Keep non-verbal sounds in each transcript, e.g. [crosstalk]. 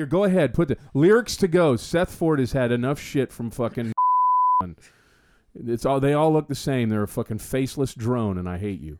Here, go ahead. Put the lyrics to go. Seth Ford has had enough shit from fucking. [laughs] It's all. They all look the same. They're a fucking faceless drone, and I hate you.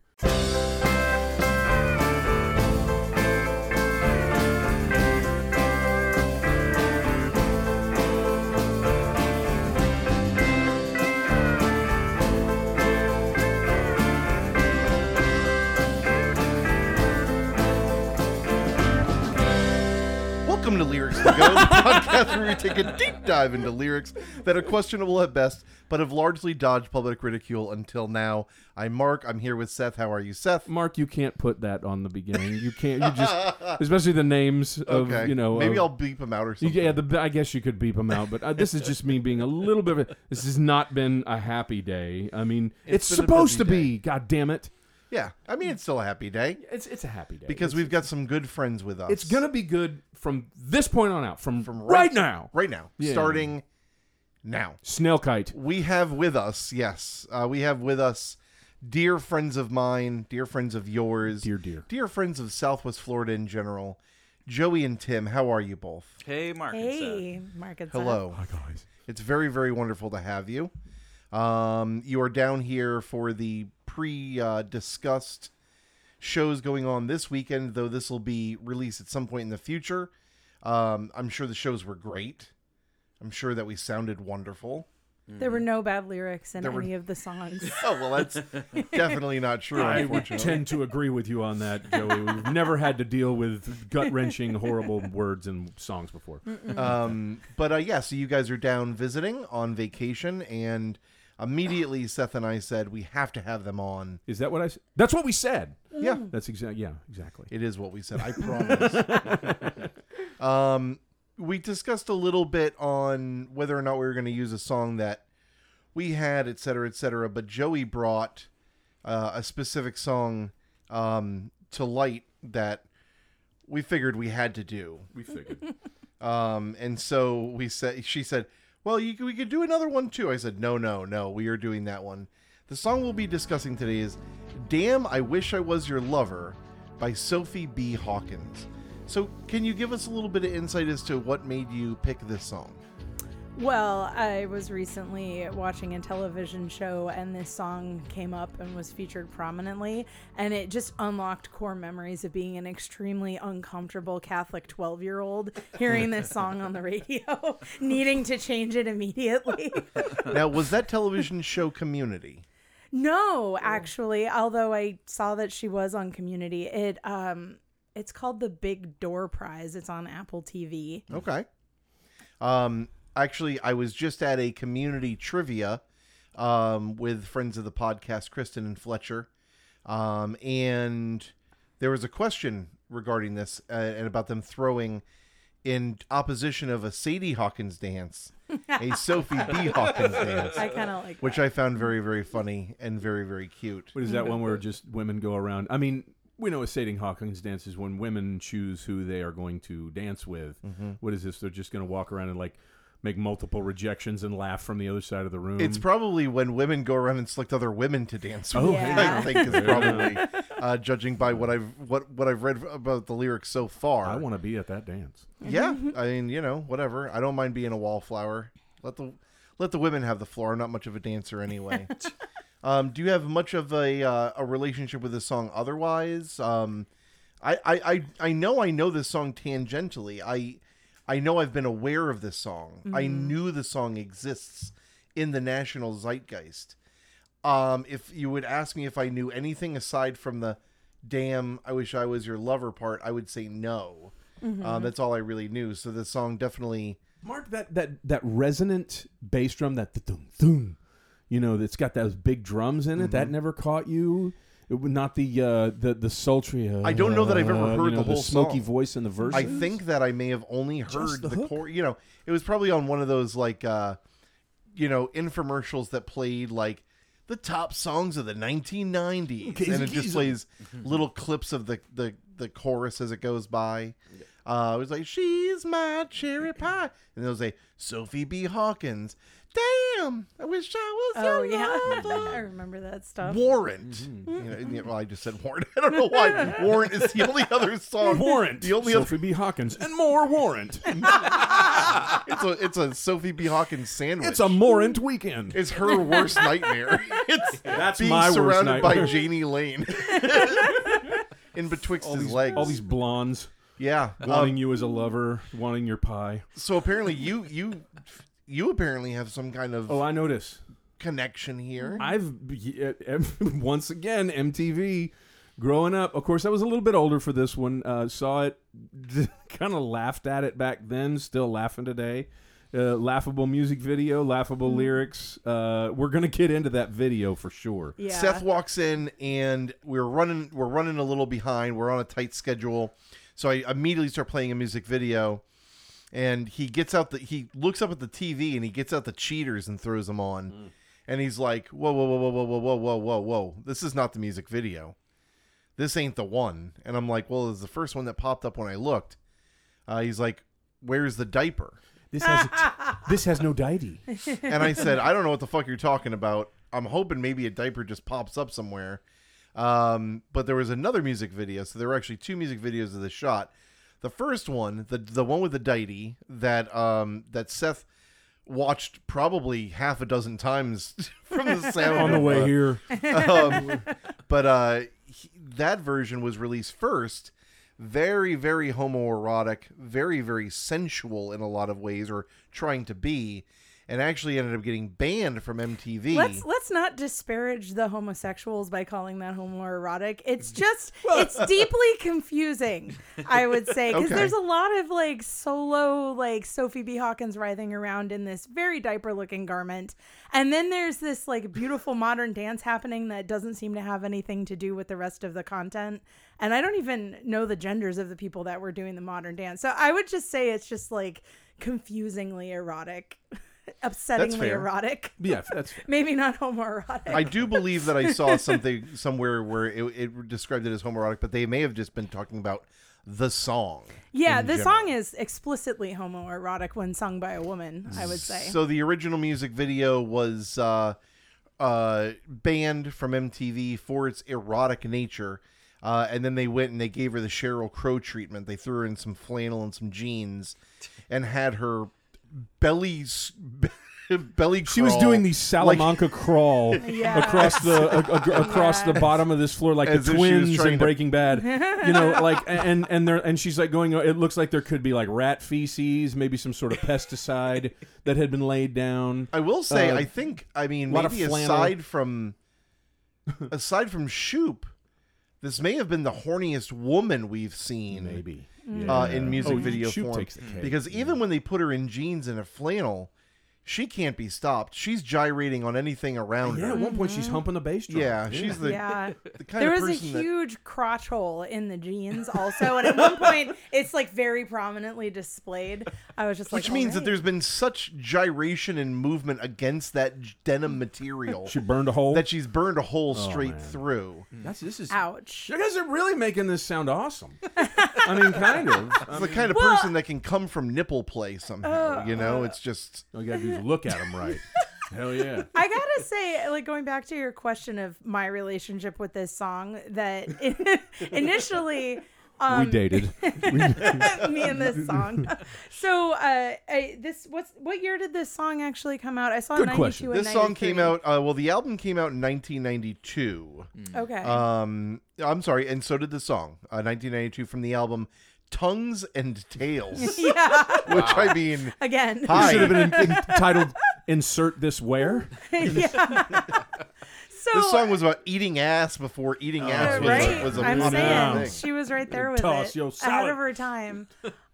Where we take a deep dive into lyrics that are questionable at best, but have largely dodged public ridicule until now. I'm Marc. I'm here with Seth. How are you, Seth? Marc, you can't put that on the beginning. You can't. You just, [laughs] especially the names of Okay. you know. Maybe of- I'll beep them out or something. Yeah, the, I guess you could beep them out, but uh, this is just me being a little bit of. This has not been a happy day. I mean, it's, It's supposed to be. God damn it! Yeah, I mean it's still a happy day It's it's a happy day because It's- we've got some good friends with us. It's gonna be good from this point on out. From from right, now. right now, Yeah. starting now. Snail kite. We have with us, yes, uh, we have with us dear friends of mine, dear friends of yours, Dear dear. dear friends of Southwest Florida in general. Joee and Tim, how are you both? Hey, Marc. and Seth. Hey, Marc and Seth. Hello. Hi guys. It's very, very wonderful to have you. Um, you are down here for the pre uh, discussed shows going on this weekend, though this will be released at some point in the future. Um, I'm sure the shows were great. I'm sure that we sounded wonderful. There were no bad lyrics in There were- any of the songs. [laughs] Oh, well, that's definitely not true, I unfortunately. tend to agree with you on that, Joee. We've never had to deal with gut wrenching, horrible words and songs before. Um, but uh, yeah, so you guys are down visiting on vacation, and immediately Seth and I said we have to have them on. Is that what I? s- That's what we said. Yeah, That's exactly. Yeah, exactly. It is what we said. I promise. [laughs] um, we discussed a little bit on whether or not we were going to use a song that we had, et cetera, et cetera. But Joee brought uh, a specific song um, to light that we figured we had to do. We figured. [laughs] Um, and so we said, she said, "Well, you, we could do another one too." I said, "No, no, no. We are doing that one." The song we'll be discussing today is "Damn, I Wish I Was Your Lover" by Sophie B. Hawkins. So, can you give us a little bit of insight as to what made you pick this song? Well, I was recently watching a television show and this song came up and was featured prominently. And it just unlocked core memories of being an extremely uncomfortable Catholic 12 year old hearing this song on the radio, [laughs] needing to change it immediately. [laughs] now, was that television show Community? No, actually, although I saw that she was on Community, it um it's called the Big Door Prize. It's on Apple TV. Okay. Um, actually, I was just at a community trivia um, with friends of the podcast, Kristen and Fletcher, um, and there was a question regarding this uh, and about them throwing in opposition of a Sadie Hawkins dance, a [laughs] Sophie B. Hawkins dance, I kind of like which I found very, very funny and very, very cute. What is that one where just women go around? I mean, we know a Sadie Hawkins dance is when women choose who they are going to dance with. What is this? They're just going to walk around and like make multiple rejections and laugh from the other side of the room. It's probably when women go around and select other women to dance with. Oh, Yeah. I think is probably uh, judging by what I've what what I've read about the lyrics so far. I want to be at that dance. Yeah, I mean, you know, whatever. I don't mind being a wallflower. Let the let the women have the floor. I'm not much of a dancer anyway. [laughs] um, do you have much of a uh, a relationship with this song otherwise? Um, I, I, I I know I know this song tangentially. I I know I've been aware of this song. I knew the song exists in the national zeitgeist. Um, if you would ask me if I knew anything aside from the "damn, I wish I was your lover" part, I would say no. Um, that's all I really knew. So the song definitely. Marc, that that that resonant bass drum, that thum thum, you know, that's got those big drums in it. That never caught you. Not the uh, the the sultry. Uh, I don't know that I've ever you heard know, the whole smoky song. voice in the verse. I think that I may have only heard the the, core. You know, it was probably on one of those like, uh, you know, infomercials that played like the top songs of the 1990s, Okay, and it just plays little clips of the the the chorus as it goes by. Uh, it was like she's my cherry pie, and they'll say Sophie B. Hawkins. Damn, I wish I was Oh your yeah, lover." [laughs] I remember that stuff. Warrant. Mm-hmm. You know, yeah, well, I just said warrant. [laughs] I don't know why. warrant is the only other song. Warrant. The only other. Sophie B. Hawkins and more warrant. [laughs] It's a it's a Sophie B. Hawkins sandwich. it's a morant weekend. It's her worst nightmare. It's That's being my worst surrounded by nightmare. Jani Lane. In betwixt all his these, legs. all these blondes yeah. wanting Um, you as a lover, wanting your pie. so apparently you you you apparently have some kind of Oh, I notice. connection here. I've [laughs] once again MTV. Growing up, of course, I was a little bit older for this one. Uh, saw it, [laughs] kind of laughed at it back then. Still laughing today. Uh, laughable music video, laughable lyrics. Uh, we're gonna get into that video for sure. yeah. Seth walks in and we're running we're running a little behind. We're on a tight schedule. So I immediately start playing a music video and he gets out the he looks up at the TV and he gets out the cheaters and throws them on. And he's like, "Whoa, whoa, whoa, whoa, whoa, whoa, whoa, whoa, whoa, whoa. This is not the music video. This ain't the one." And I'm like, "Well, it's the first one that popped up when I looked." Uh, he's like, "Where's the diaper?" This has this has no deity. [laughs] and I said, I don't know what the fuck you're talking about. I'm hoping maybe a diaper just pops up somewhere. Um, but there was another music video, so there were actually two music videos of the shot. The first one, the the one with the deity that um that Seth watched probably half a dozen times [laughs] from the [laughs] sound On the way uh, here, um, but uh, he- that version was released first. Very, very homoerotic, very, very sensual in a lot of ways, or trying to be, and actually ended up getting banned from MTV. Let's let's not disparage the homosexuals by calling that homoerotic. It's [laughs] just it's deeply [laughs] confusing. I would say because Okay. there's a lot of like solo like Sophie B Hawkins writhing around in this very diaper looking garment, and then there's this like beautiful modern dance happening that doesn't seem to have anything to do with the rest of the content. And I don't even know the genders of the people that were doing the modern dance. So I would just say it's just like confusingly erotic, [laughs] upsettingly fair. erotic. [laughs] yeah, that's Maybe not homoerotic. I do believe that I saw [laughs] something somewhere where it, it described it as homoerotic, but they may have just been talking about the song. yeah, the general. song is explicitly homoerotic when sung by a woman, I would say. So the original music video was uh, uh, banned from MTV for its erotic nature. Uh, and then they went and they gave her the Sheryl Crow treatment. They threw her in some flannel and some jeans, and had her belly s- [laughs] belly. She was doing the like- Salamanca crawl [laughs] Yeah. across the [laughs] a, a- across the bottom of this floor, like As the if she was twins trying in to- Breaking Bad. You know, like and and there and she's like going. It looks like there could be like rat feces, maybe some sort of pesticide that had been laid down. I will say, Uh, I think, I mean, maybe aside from aside from Shoop, this may have been the horniest woman we've seen. Maybe uh, in music Oh, video form. takes the cake. Because even when they put her in jeans and a flannel, she can't be stopped. She's gyrating on anything around Yeah, her. at one point she's mm-hmm. humping the bass drum. Yeah, she's the, yeah. [laughs] the kind There of was a person that huge crotch hole in the jeans also, and at one point [laughs] it's like very prominently displayed. I was just like, which means that there's been such gyration and movement against that j- denim material She burned a hole. that she's burned a hole oh, straight man. through. Mm. That's this is. ouch. You guys are really making this sound awesome. I mean, kind of. It's the kind of Well- person that can come from nipple play somehow. you know, it's just All you gotta do is [laughs] look at them right. Hell yeah. [laughs] I gotta say, like going back to your question of my relationship with this song, that [laughs] initially. Um, we dated. me and this song. So, uh, I, this what's what year did this song actually come out? I saw Good 92 question. and this song came out. Uh, well, the album came out in 1992. Okay. Um, I'm sorry, and so did the song, uh, 1992 from the album Tongues and Tails, [laughs] yeah. which I mean, Again. [laughs] Hi. Should have been in- entitled [laughs] "Insert This Where." yeah. So this song was about eating ass before eating ass Uh, was, right. was a I'm popular saying thing. she was right there with Toss it, your ahead of her time.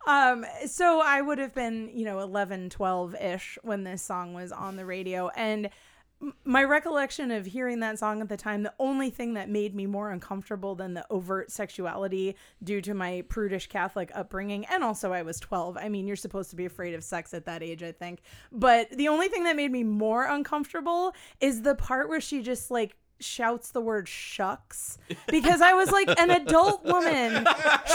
Um, so I would have been, you know, 11, 12 ish when this song was on the radio, and m- my recollection of hearing that song at the time, the only thing that made me more uncomfortable than the overt sexuality due to my prudish Catholic upbringing, and also I was 12. I mean, you're supposed to be afraid of sex at that age, I think. But the only thing that made me more uncomfortable is the part where she just like shouts the word shucks because I was like, an adult woman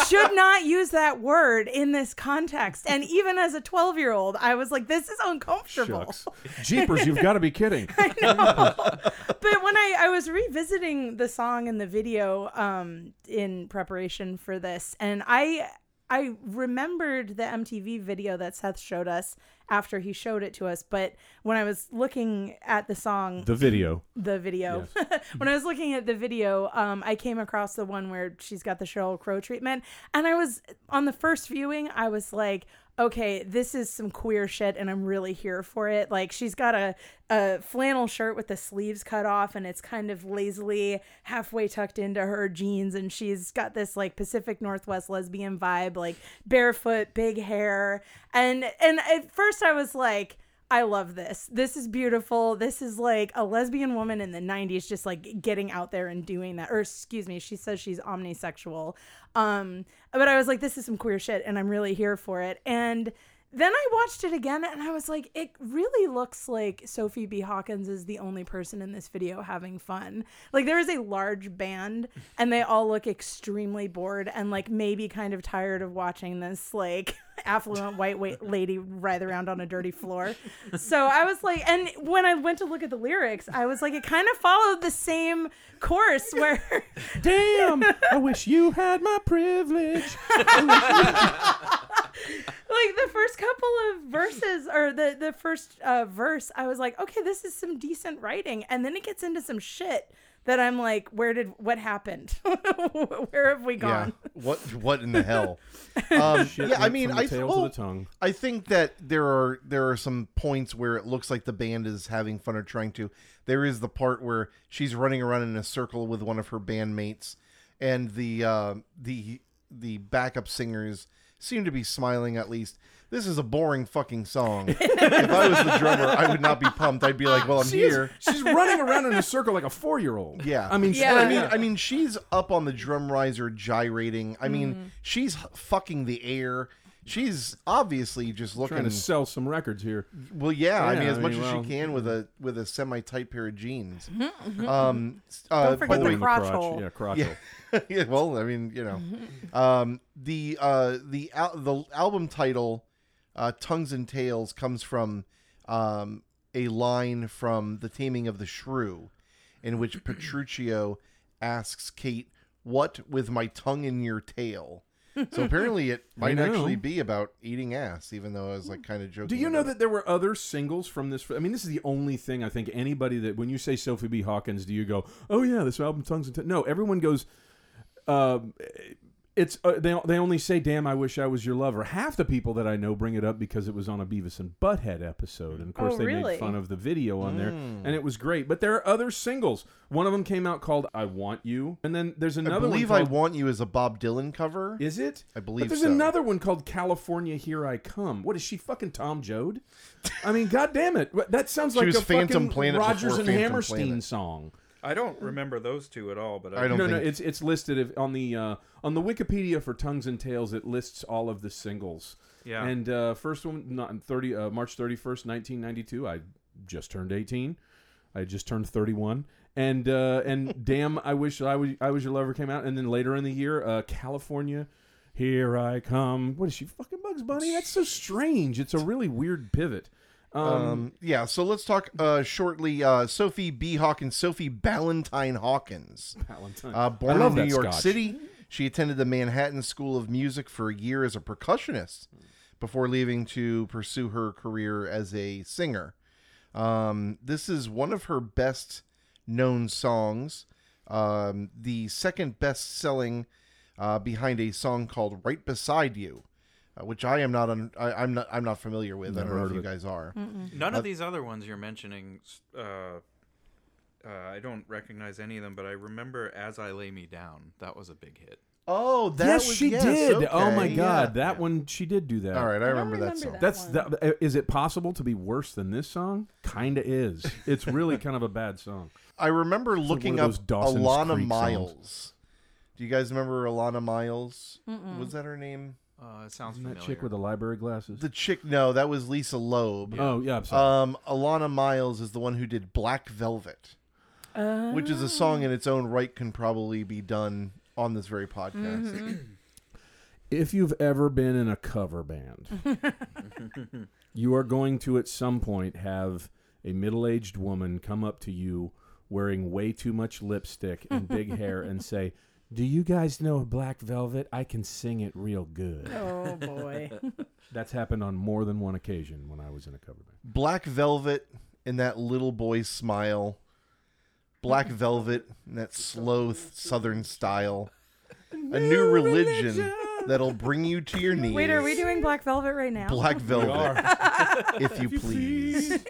should not use that word in this context. And even as a 12 year old, I was like, this is uncomfortable. Shucks. Jeepers, you've got to be kidding. [laughs] I know. but when I, I was revisiting the song and the video um, in preparation for this, and I I remembered the MTV video that Seth showed us after he showed it to us. But when I was looking at the song, The video. the video, [laughs] when I was looking at the video, um, I came across the one where she's got the Sheryl Crow treatment, and I was on the first viewing, I was like, okay, this is some queer shit, and I'm really here for it. Like she's got a a flannel shirt with the sleeves cut off, and it's kind of lazily halfway tucked into her jeans, and she's got this like Pacific Northwest lesbian vibe, like barefoot, big hair, and and at first I was like. I love this. This is beautiful. This is like a lesbian woman in the 90s just like getting out there and doing that. Or excuse me, she says she's omnisexual. Um but I was like this is some queer shit and I'm really here for it. And then I watched it again and I was like, it really looks like Sophie B. Hawkins is the only person in this video having fun. Like, there is a large band and they all look extremely bored and, like, maybe kind of tired of watching this, like, [laughs] affluent white lady writhe around on a dirty floor. So I was like, and when I went to look at the lyrics, I was like, it kind of followed the same course [laughs] where. Damn, I wish you had my privilege. like the first couple of verses or the the first uh, verse i was like okay this is some decent writing and then it gets into some shit that i'm like where did what happened [laughs] where have we Yeah. gone What what in the hell? [laughs] Um, yeah, I mean, I tail well, to the tongue. I think that there are there are some points where it looks like the band is having fun or trying to. There is the part where she's running around in a circle with one of her bandmates, and the uh, the the backup singers seem to be smiling at least. This is a boring fucking song. if I was the drummer, I would not be pumped. I'd be like, "Well, I'm She is- here." she's running around in a circle like a four year old. Yeah. I mean, she- Yeah. I mean, I mean, she's up on the drum riser gyrating. I mean, she's h- fucking the air. She's obviously just looking. trying to sell some records here. well, yeah, I Yeah, mean, as I much mean, as she can with a with a semi tight pair of jeans. Um, uh, Don't forget by the the way, In crotch crotch. hole. Yeah, crotch Yeah. hole. [laughs] yeah, well, I mean, you know, um, the uh, the al- the album title, uh, "Tongues and Tails," comes from um, a line from "The Taming of the Shrew," in which [clears throat] Petruchio asks Kate, "What with my tongue in your tail?" So [laughs] apparently, it might know. actually be about eating ass, even though I was like kind of joking. Do you know about that there were other singles from this? I mean, this is the only thing I think anybody that when you say Sophie B. Hawkins, do you go, "Oh yeah, this album Tongues and T-" No, everyone goes. Um, it's uh, they they only say, "Damn, I wish I was your lover." Half the people that I know bring it up because it was on a Beavis and Butthead episode, and of course Oh, they really? made fun of the video on there, Mm. and it was great. But there are other singles. One of them came out called "I Want You," and then there's another. I another believe one. I want you as a Bob Dylan cover. is it? I believe But there's so. another one called California Here I Come. What is she fucking Tom Joad? I mean, [laughs] god damn it. That sounds like was a Phantom fucking Planet Rogers and Phantom Hammerstein Planet. song. I don't remember those two at all, but I, I don't no, no, it's it's listed if, on the uh, on the Wikipedia for Tongues and Tails. It lists all of the singles. Yeah. And uh, first one, not thirty uh, March thirty first, nineteen ninety two. I just turned eighteen. I just turned thirty one. And uh, and [laughs] damn, I wish I was I was your lover came out. And then later in the year, uh, California. Here I come. What is she fucking Bugs Bunny? That's so strange. It's a really weird pivot. Um, Um, yeah, so let's talk uh, shortly. Uh, Sophie B. Hawkins, Sophie Ballantine Hawkins, Valentine. uh, born in New York scotch. City. She attended the Manhattan School of Music for a year as a percussionist before leaving to pursue her career as a singer. Um, this is one of her best known songs, um, the second best selling uh, behind a song called "Right Beside You." Uh, which I am not un- I, I'm not I'm not familiar with. I don't know if you it. guys are. None of these other ones you're mentioning, uh, uh, I don't recognize any of them, but I remember "As I Lay Me Down." That was a big hit. Oh, that yes, was, she yes, did. oh my god, yeah. that one she did do that. All right, I, don't remember, that remember song. that. That's one. that. Is it possible to be worse than this song? Kinda is. It's really kind of a bad song. I remember one looking of up those Dawson's Alannah Creek songs. Myles. Do you guys remember Alannah Myles? Was that her name? Uh, it sounds Isn't that chick with the library glasses? The chick? No, that was Lisa Loeb. Oh yeah, I'm sorry. Um, Alannah Myles is the one who did Black Velvet. which is a song in its own right can probably be done on this very podcast. [clears throat] If you've ever been in a cover band, [laughs] you are going to at some point have a middle aged woman come up to you wearing way too much lipstick and big hair and [laughs] say, Do you guys know Black Velvet? I can sing it real good. Oh boy. [laughs] That's happened on more than one occasion when I was in a cover band. Black Velvet and that little boy's smile. Black [laughs] Velvet and that slow th- southern style. A new religion that'll bring you to your knees. Wait, are we doing Black Velvet right now? Black Velvet, [laughs] if you please.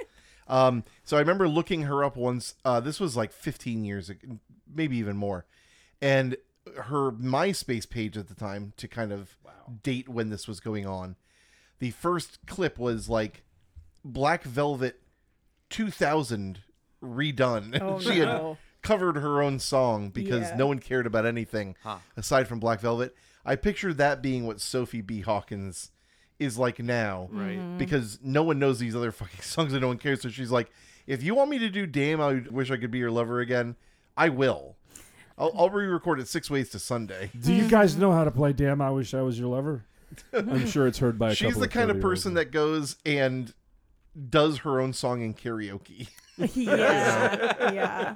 Um, so I remember looking her up once. Uh, this was like 15 years ago, maybe even more. And her MySpace page at the time, to kind of date when this was going on, the first clip was like Black Velvet 2000 redone. [laughs] Oh, she had covered her own song because Yeah. no one cared about anything Huh. aside from Black Velvet. I picture that being what Sophie B. Hawkins is like now Right. Mm-hmm. because no one knows these other fucking [laughs] songs and no one cares. So she's like, if you want me to do Damn, I wish I could be your lover again, I will. I'll, I'll re-record it six ways to Sunday. Do you guys know how to play Damn I Wish I Was Your Lover? I'm sure it's heard by a [laughs] She's couple the kind of 30-year-olds. person that goes and does her own song in karaoke. [laughs] [laughs] yeah, yeah.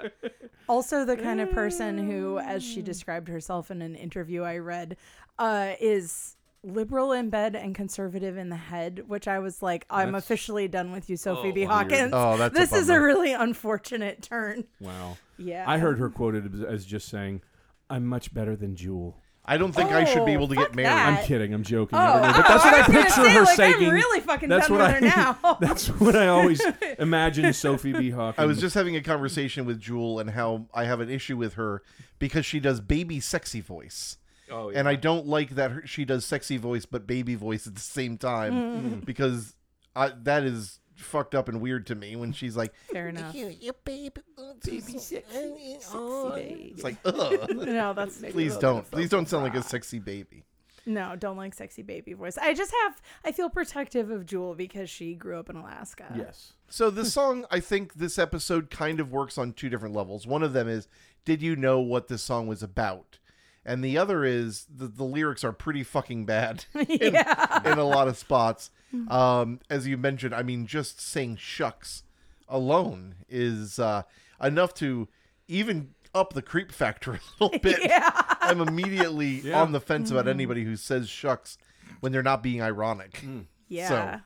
Also, the kind of person who, as she described herself in an interview I read, uh, is liberal in bed and conservative in the head. Which I was like, I'm That's- officially done with you, Sophie Oh, B. Hawkins. Oh, that's a this is a really unfortunate turn. Wow. Yeah, I heard her quoted as- as just saying, I'm much better than Jewel. I don't think I should be Oh, able to get married. that. I'm kidding. I'm joking. Oh, everybody, oh, [laughs] but that's what I I, was gonna picture say, her like, saying. I'm really fucking that's done what with I, her [laughs] now. That's what I always [laughs] imagine Sophie B. Hawkins. I was just having a conversation with Jewel and how I have an issue with her because she does baby sexy voice. Oh, And I don't like that her, she does sexy voice but baby voice at the same time Mm-hmm. because I, that is fucked up and weird to me when she's like, Fair enough. you baby, baby, sexy, sexy baby." it's like, ugh. [laughs] No, that's Please don't. Please don't sound like a sexy baby. no, don't like sexy baby voice. I just have. I feel protective of Jewel because she grew up in Alaska. yes. So the song, I think this episode kind of works on two different levels. One of them is, did you know what this song was about? And the other is the, the lyrics are pretty fucking bad [laughs] [laughs] in, yeah. in a lot of spots. Um, as you mentioned, I mean, just saying shucks alone is uh, enough to even up the creep factor [laughs] a little bit. Yeah. I'm immediately Yeah. on the fence about anybody who says shucks when they're not being ironic. Yeah.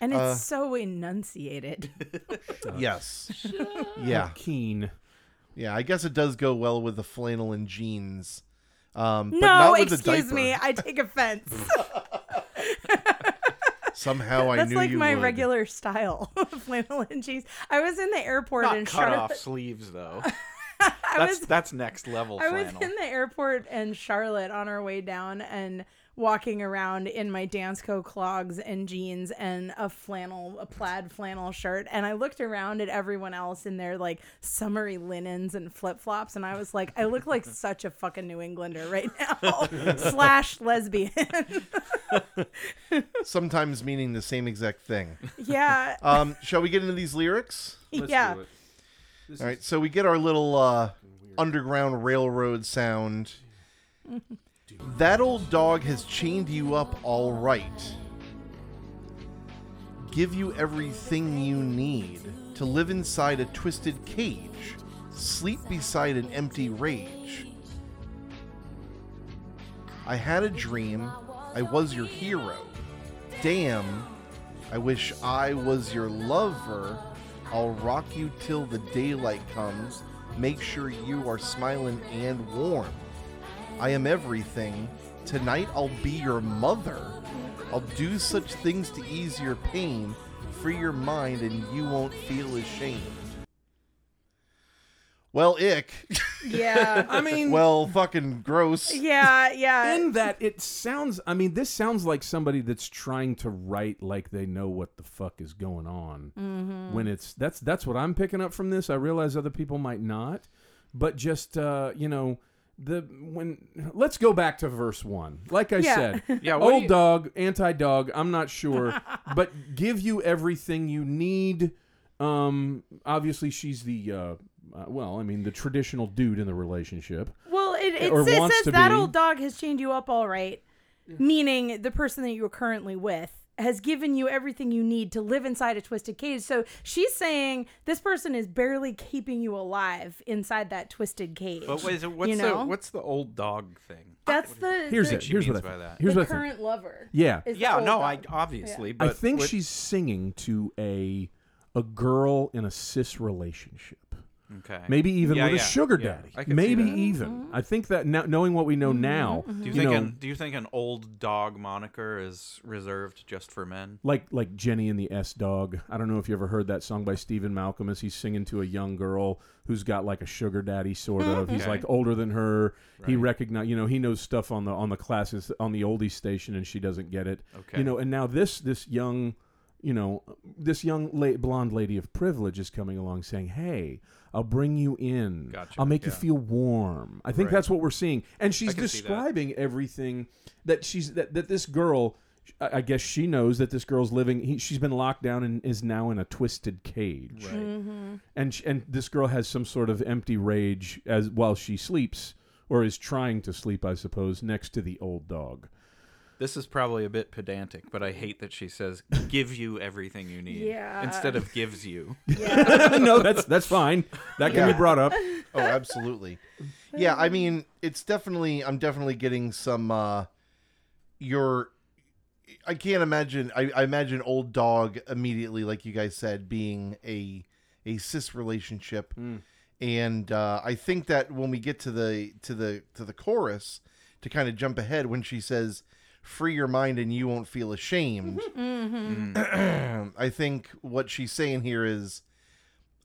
and it's uh, so enunciated. Yes. Yeah. Keen. Yeah, I guess it does go well with the flannel and jeans. Um, but no, not with excuse diaper. me. I take offense. [laughs] Somehow I That's knew like you my would. regular style. [laughs] Flannel and jeans. I was in the airport in cut Charlotte. off sleeves though. [laughs] I That's was that's next level I was in the airport in Charlotte on our way down and walking around in my Dansko clogs and jeans and a flannel, a plaid flannel shirt. And I looked around at everyone else in their like summery linens and flip flops. And I was like, I look like [laughs] such a fucking New Englander right now, [laughs] slash lesbian. [laughs] Sometimes meaning the same exact thing. yeah. Um, shall we get into these lyrics? Let's yeah. do it. This All is- right, so we get our little uh, underground railroad sound. That old dog has chained you up all right. Give you everything you need to live inside a twisted cage, sleep beside an empty rage. I had a dream, I was your hero. Damn, I wish I was your lover. I'll rock you till the daylight comes. Make sure you are smiling and warm. I am everything. Tonight I'll be your mother. I'll do such things to ease your pain, free your mind, and you won't feel ashamed. Well, ick. Yeah. [laughs] I mean, well, fucking gross. Yeah. Yeah. in that it sounds. I mean, this sounds like somebody that's trying to write like they know what the fuck is going on. Mm-hmm. When it's that's that's what I'm picking up from this. I realize other people might not, but just uh, you know. The when let's go back to verse one. Like I Yeah. said, [laughs] Yeah, what do old you- dog, anti dog. I'm not sure, [laughs] but give you everything you need. Um, obviously she's the uh, uh, well, I mean, the traditional dude in the relationship. Well, it, it, Or wants says to that be. old dog has chained you up all right, meaning the person that you're currently with has given you everything you need to live inside a twisted cage. So she's saying this person is barely keeping you alive inside that twisted cage. But wait, so what's you know? the what's the old dog thing? That's the Here's the, it. Here's what means I by think. that. Here's the what I think. current lover. Yeah. Yeah, no, dog. I obviously, but I think what- she's singing to a a girl in a cis relationship. Okay. Maybe even Yeah, with yeah, a sugar yeah, daddy. I can see Maybe that. Mm-hmm. even. I think that now, knowing what we know mm-hmm. now, mm-hmm. Do you, you think know, an, do you think an old dog moniker is reserved just for men? like like Jenny and the S Dog. I don't know if you ever heard that song by Stephen Malkmus as he's singing to a young girl who's got like a sugar daddy sort of. He's Okay. like older than her. He recognize, you know, he knows stuff on the on the classes on the oldie station and she doesn't get it. Okay. You know, and now this this young, you know, this young la- blonde lady of privilege is coming along saying, "Hey, I'll bring you in. Gotcha, I'll make you feel warm." I think Right. that's what we're seeing. And she's describing everything that she's that, that this girl I guess she knows that this girl's living. He, she's been locked down and is now in a twisted cage. Right. Mm-hmm. And sh- and this girl has some sort of empty rage as while she sleeps or is trying to sleep, I suppose, next to the old dog. This is probably a bit pedantic, but I hate that she says "give you everything you need" Yeah. instead of "gives you." Yeah. [laughs] no, that's that's fine. That can Yeah. be brought up. Oh, absolutely. Yeah, I mean, it's definitely I'm definitely getting some uh your I can't imagine I, I imagine old dog immediately, like you guys said, being a a cis relationship. And uh I think that when we get to the to the to the chorus, to kind of jump ahead when she says free your mind and you won't feel ashamed. [laughs] Mm-hmm. Mm. [clears throat] I think what she's saying here is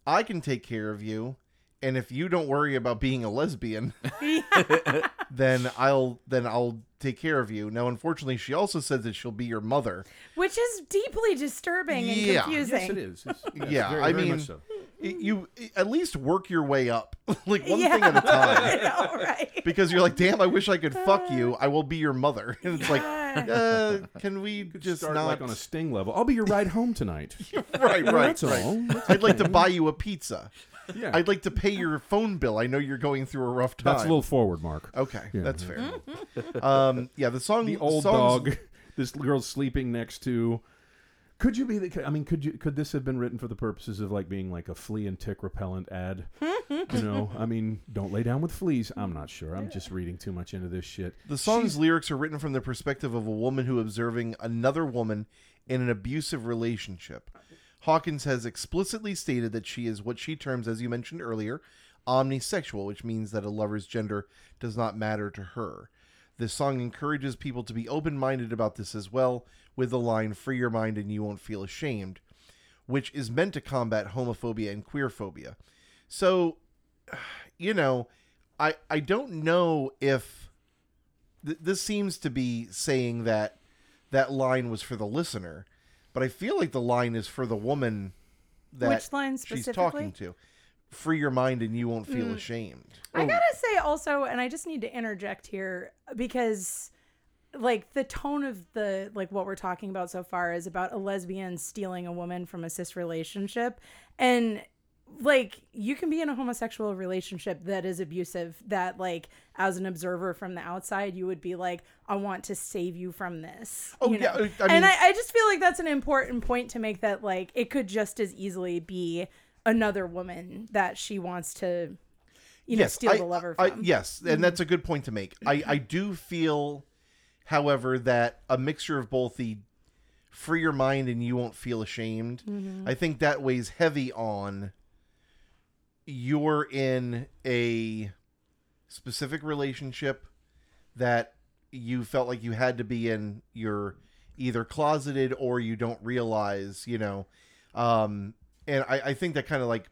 I can take care of you and if you don't worry about being a lesbian, [laughs] [laughs] then I'll then I'll take care of you. Now unfortunately she also said that she'll be your mother. Which is deeply disturbing and confusing. Yes, it is. It's- yes, Yeah, very, I very mean- much so. Y- You at least work your way up. [laughs] like one yeah. thing at a [laughs] time. Know, right? Because you're like, damn, I wish I could fuck you. I will be your mother. And [laughs] it's like, uh, can we Could just start not like on a sting level. I'll be your ride home tonight. right, right, that's right. all. I'd like to buy you a pizza. Yeah, I'd like to pay your phone bill. I know you're going through a rough time. that's a little forward, Marc. Okay, Yeah. that's fair. um, yeah, the song, the old song's- dog this girl's sleeping next to could you be the i mean could you could this have been written for the purposes of like being like a flea and tick repellent ad? You know [laughs] i mean don't lay down with fleas. I'm not sure. I'm just reading too much into this shit. The song's lyrics are written from the perspective of a woman who observing another woman in an abusive relationship. Hawkins has explicitly stated that she is what she terms, as you mentioned earlier, omnisexual, which means that a lover's gender does not matter to her. This song encourages people to be open minded about this as well, with the line, Free your mind and you won't feel ashamed, which is meant to combat homophobia and queerphobia. So, [sighs] you know, I, I don't know if th- this seems to be saying that that line was for the listener, but I feel like the line is for the woman that Which line she's talking to. Free your mind and you won't feel Mm. ashamed. I gotta say also, and I just need to interject here because like the tone of the like what we're talking about so far is about a lesbian stealing a woman from a cis relationship and like you can be in a homosexual relationship that is abusive that like as an observer from the outside you would be like i want to save you from this Oh, you yeah. I- I and I, I just feel like that's an important point to make that like it could just as easily be another woman that she wants to you know steal I- the lover I- from yes, and mm-hmm. that's a good point to make. I, I do feel, however, that a mixture of both the free your mind and you won't feel ashamed, Mm-hmm. I think that weighs heavy on you're in a specific relationship that you felt like you had to be in you're either closeted or you don't realize you know um and i, I think that kind of like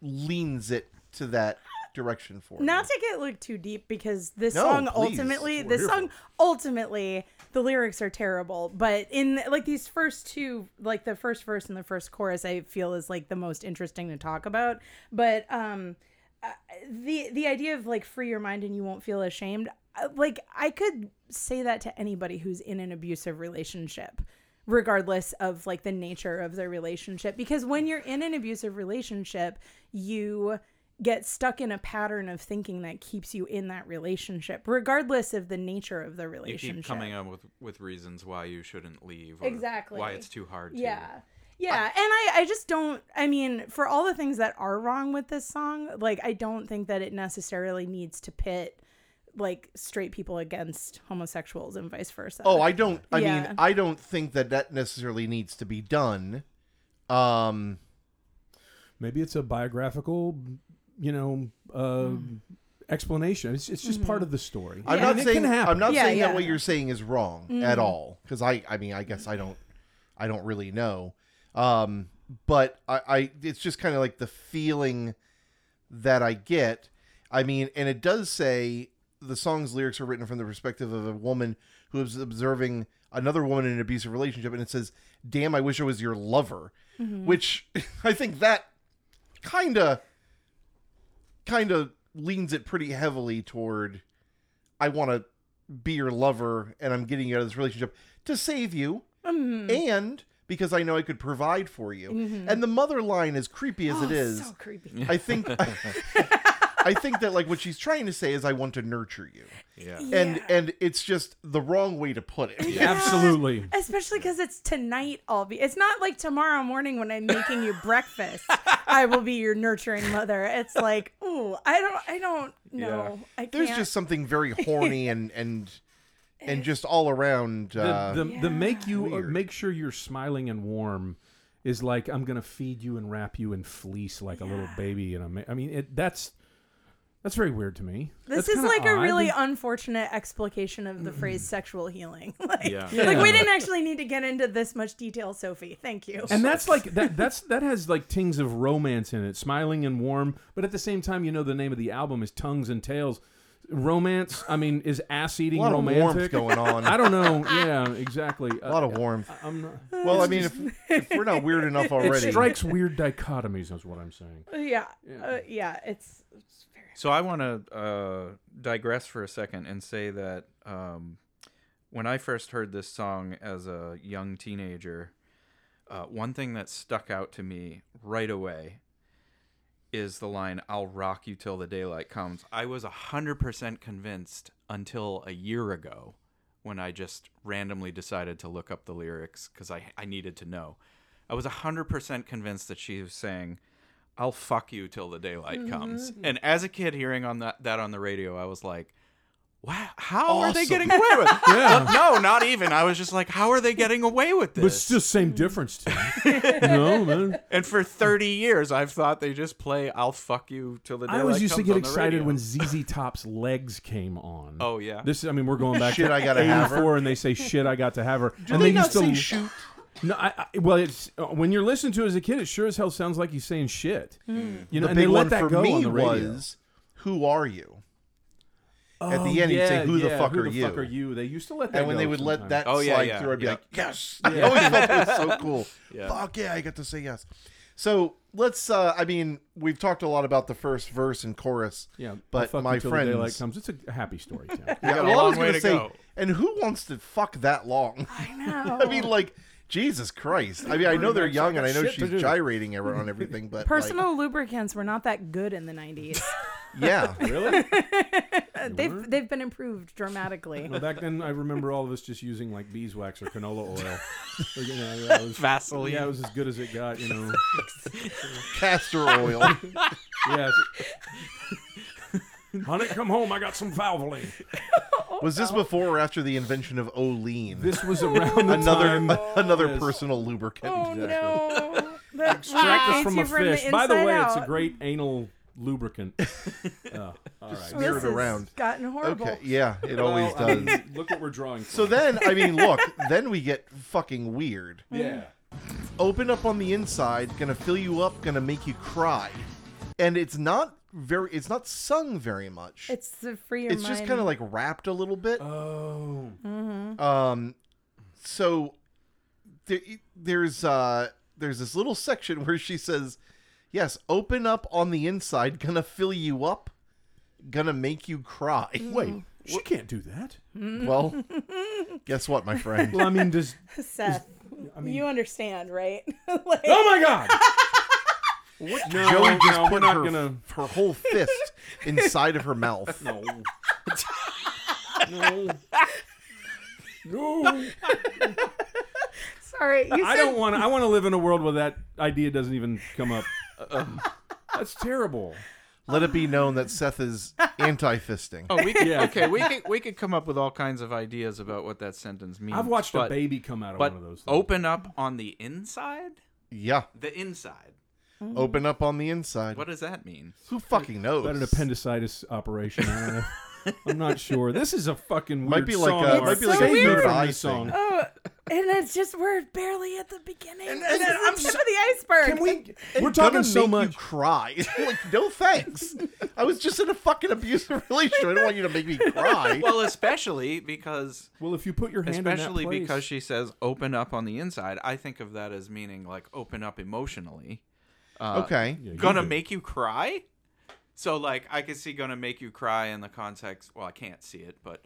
leans it to that direction for me. not to get like too deep because this No, song please. ultimately this song ultimately the lyrics are terrible but in like these first two like the first verse and the first chorus i feel is like the most interesting to talk about but um uh, the the idea of like free your mind and you won't feel ashamed uh, like i could say that to anybody who's in an abusive relationship regardless of like the nature of their relationship because when you're in an abusive relationship you get stuck in a pattern of thinking that keeps you in that relationship, regardless of the nature of the relationship. You relationship. keep coming up with with reasons why you shouldn't leave. Or Exactly. Why it's too hard. To. Yeah. Yeah, and I, I just don't I mean, for all the things that are wrong with this song, like I don't think that it necessarily needs to pit like straight people against homosexuals and vice versa. Oh, I don't. I Yeah. mean, I don't think that that necessarily needs to be done. Um, Maybe it's a biographical, you know, uh, Hmm. explanation. It's, it's just part of the story. I'm Yeah. not And saying. I'm not Yeah, saying yeah. that what you're saying is wrong at all because I I mean I guess I don't I don't really know. Um, but I, I it's just kind of like the feeling that I get. I mean, and it does say the song's lyrics are written from the perspective of a woman who is observing another woman in an abusive relationship, and it says, "Damn, I wish I was your lover," which [laughs] I think that kind of kind of leans it pretty heavily toward I want to be your lover and I'm getting you out of this relationship to save you Mm-hmm. and because I know I could provide for you. And the mother line, as creepy as it Oh, is, so creepy. I think I [laughs] [laughs] think that like what she's trying to say is I want to nurture you. Yeah. And Yeah. and it's just the wrong way to put it. Yeah. Absolutely. [laughs] Especially because it's tonight. I'll be. It's not like tomorrow morning when I'm making you [laughs] breakfast. I will be your nurturing mother. It's like, ooh, I don't, I don't know. I can't. There's just something very [laughs] horny and and and just all around uh, the, the, the make you uh, Weird. make sure you're smiling and warm is like I'm gonna feed you and wrap you in fleece like a little baby. And I mean, it, that's that's very weird to me. This That's is kinda like a really unfortunate explication of the phrase sexual healing. [laughs] like, Yeah. like we didn't actually need to get into this much detail, Sophie. Thank you. and that's like that that's that has like tings of romance in it smiling and warm but at the same time you know the name of the album is tongues and tails romance i mean is ass a eating lot of romantic warmth going on. i don't know yeah exactly a lot of warmth. i'm not Well, I mean, if, if we're not weird enough [laughs] it already, strikes weird dichotomies is what i'm saying yeah, uh, yeah. It's, it's very. So I want to uh, digress for a second and say that um, when I first heard this song as a young teenager, uh, one thing that stuck out to me right away is the line "I'll rock you till the daylight comes." I was hundred percent convinced until a year ago when I just randomly decided to look up the lyrics because I I needed to know. I was hundred percent convinced that she was saying. I'll fuck you till the daylight mm-hmm. comes. And as a kid hearing on that that on the radio, I was like, "Wow, how are they getting away with it?" [laughs] Yeah. No, not even. I was just like, "How are they getting away with this? but it's this?" just same difference to me [laughs] no man and for 30 years, I've thought they just play "I'll fuck you till the I daylight always used to get excited when [laughs] ZZ Top's legs came on. Oh yeah. This, I mean, we're going back Shit, to I gotta have her. and they say shit, I got to have her. do and they, they, not used to say shoot? No, I, I well, it's uh, when you're listening to it as a kid, it sure as hell sounds like he's saying shit. You know, The and they big let one that for go me on the radio. was, "Who are you?" At Oh, the end, he'd say, yeah, "Who the fuck who are the you?" fuck are you? They used to let that. And when they go would let that Oh, yeah, slide yeah, through, I'd be yeah. like, "Yes!" I always thought that was so [laughs] cool. Yeah. Fuck yeah, I got to say yes. So let's. uh I mean, we've talked a lot about the first verse and chorus. yeah, but my you till the daylight friends- comes. It's a happy story. [laughs] Yeah, got a well, I was gonna to say, go. and who wants to fuck that long? I know. [laughs] I mean, like, Jesus Christ. I mean, I know they're young, and I know she's gyrating ever on [laughs] everything, but like, Personal lubricants were not that good in the 90s. [laughs] [laughs] yeah. really? they've they've been improved dramatically. Well, back then, I remember all of us just using like beeswax or canola oil. Or, you know, yeah, it was, Vaseline. yeah, it was as good as it got. You know. Castor oil. Yeah. [laughs] Honey, come home. I got some Valvoline. [laughs] Was this before or after the invention of Olean? This was around the another time. [laughs] another Yes. personal lubricant. Oh no! That Extract this eats from you a fish. By the inside way, it's a out. great anal lubricant. Oh, all right. smear This it has around. Gotten horrible. Okay, yeah, it always Well, I does. mean, look what we're drawing. So from. then, I mean, look, then we get fucking weird. yeah. Open up on the inside, gonna fill you up, gonna make you cry. And it's not very it's not sung very much. It's the free your It's just kind of like wrapped a little bit. Oh. Um so there, there's uh there's this little section [laughs] where she says, "Yes, open up on the inside, gonna fill you up, gonna make you cry." Wait, she can't do that. Well, [laughs] guess what, my friend? Well, I mean, does [laughs] Seth. I mean- you understand, right? like, oh my god! No, Joee just no, we're put not her, gonna. her whole fist [laughs] inside of her mouth. No. no. No. Sorry, you I said don't want. to I want to live in a world where that idea doesn't even come up. Um, that's terrible. Let it be known that Seth is anti-fisting. Oh, we could, Yeah. okay. We could we could come up with all kinds of ideas about what that sentence means. I've watched but, a baby come out of but one of those. Things. open up on the inside. Yeah, The inside. Oh. open up on the inside. What does that mean? Who fucking knows? Is that an appendicitis operation? I don't know. [laughs] I'm not sure. This is a fucking weird Might be like song. a- Marc. might be like a me third from eye this thing. song. Oh, and it's just we're barely at the beginning. And- this and is I'm the so- tip of the iceberg. Can we? We're talking so make much. You cry. [laughs] like, no thanks. I was just in a fucking abusive [laughs] relationship. I don't want you to make me cry. Well, especially because Well, if you put your hand in that especially place- because she says open up on the inside. I think of that as meaning like open up emotionally. Uh, okay. Yeah, gonna do. make you cry. So like I could see gonna make you cry in the context. Well, I can't see it, but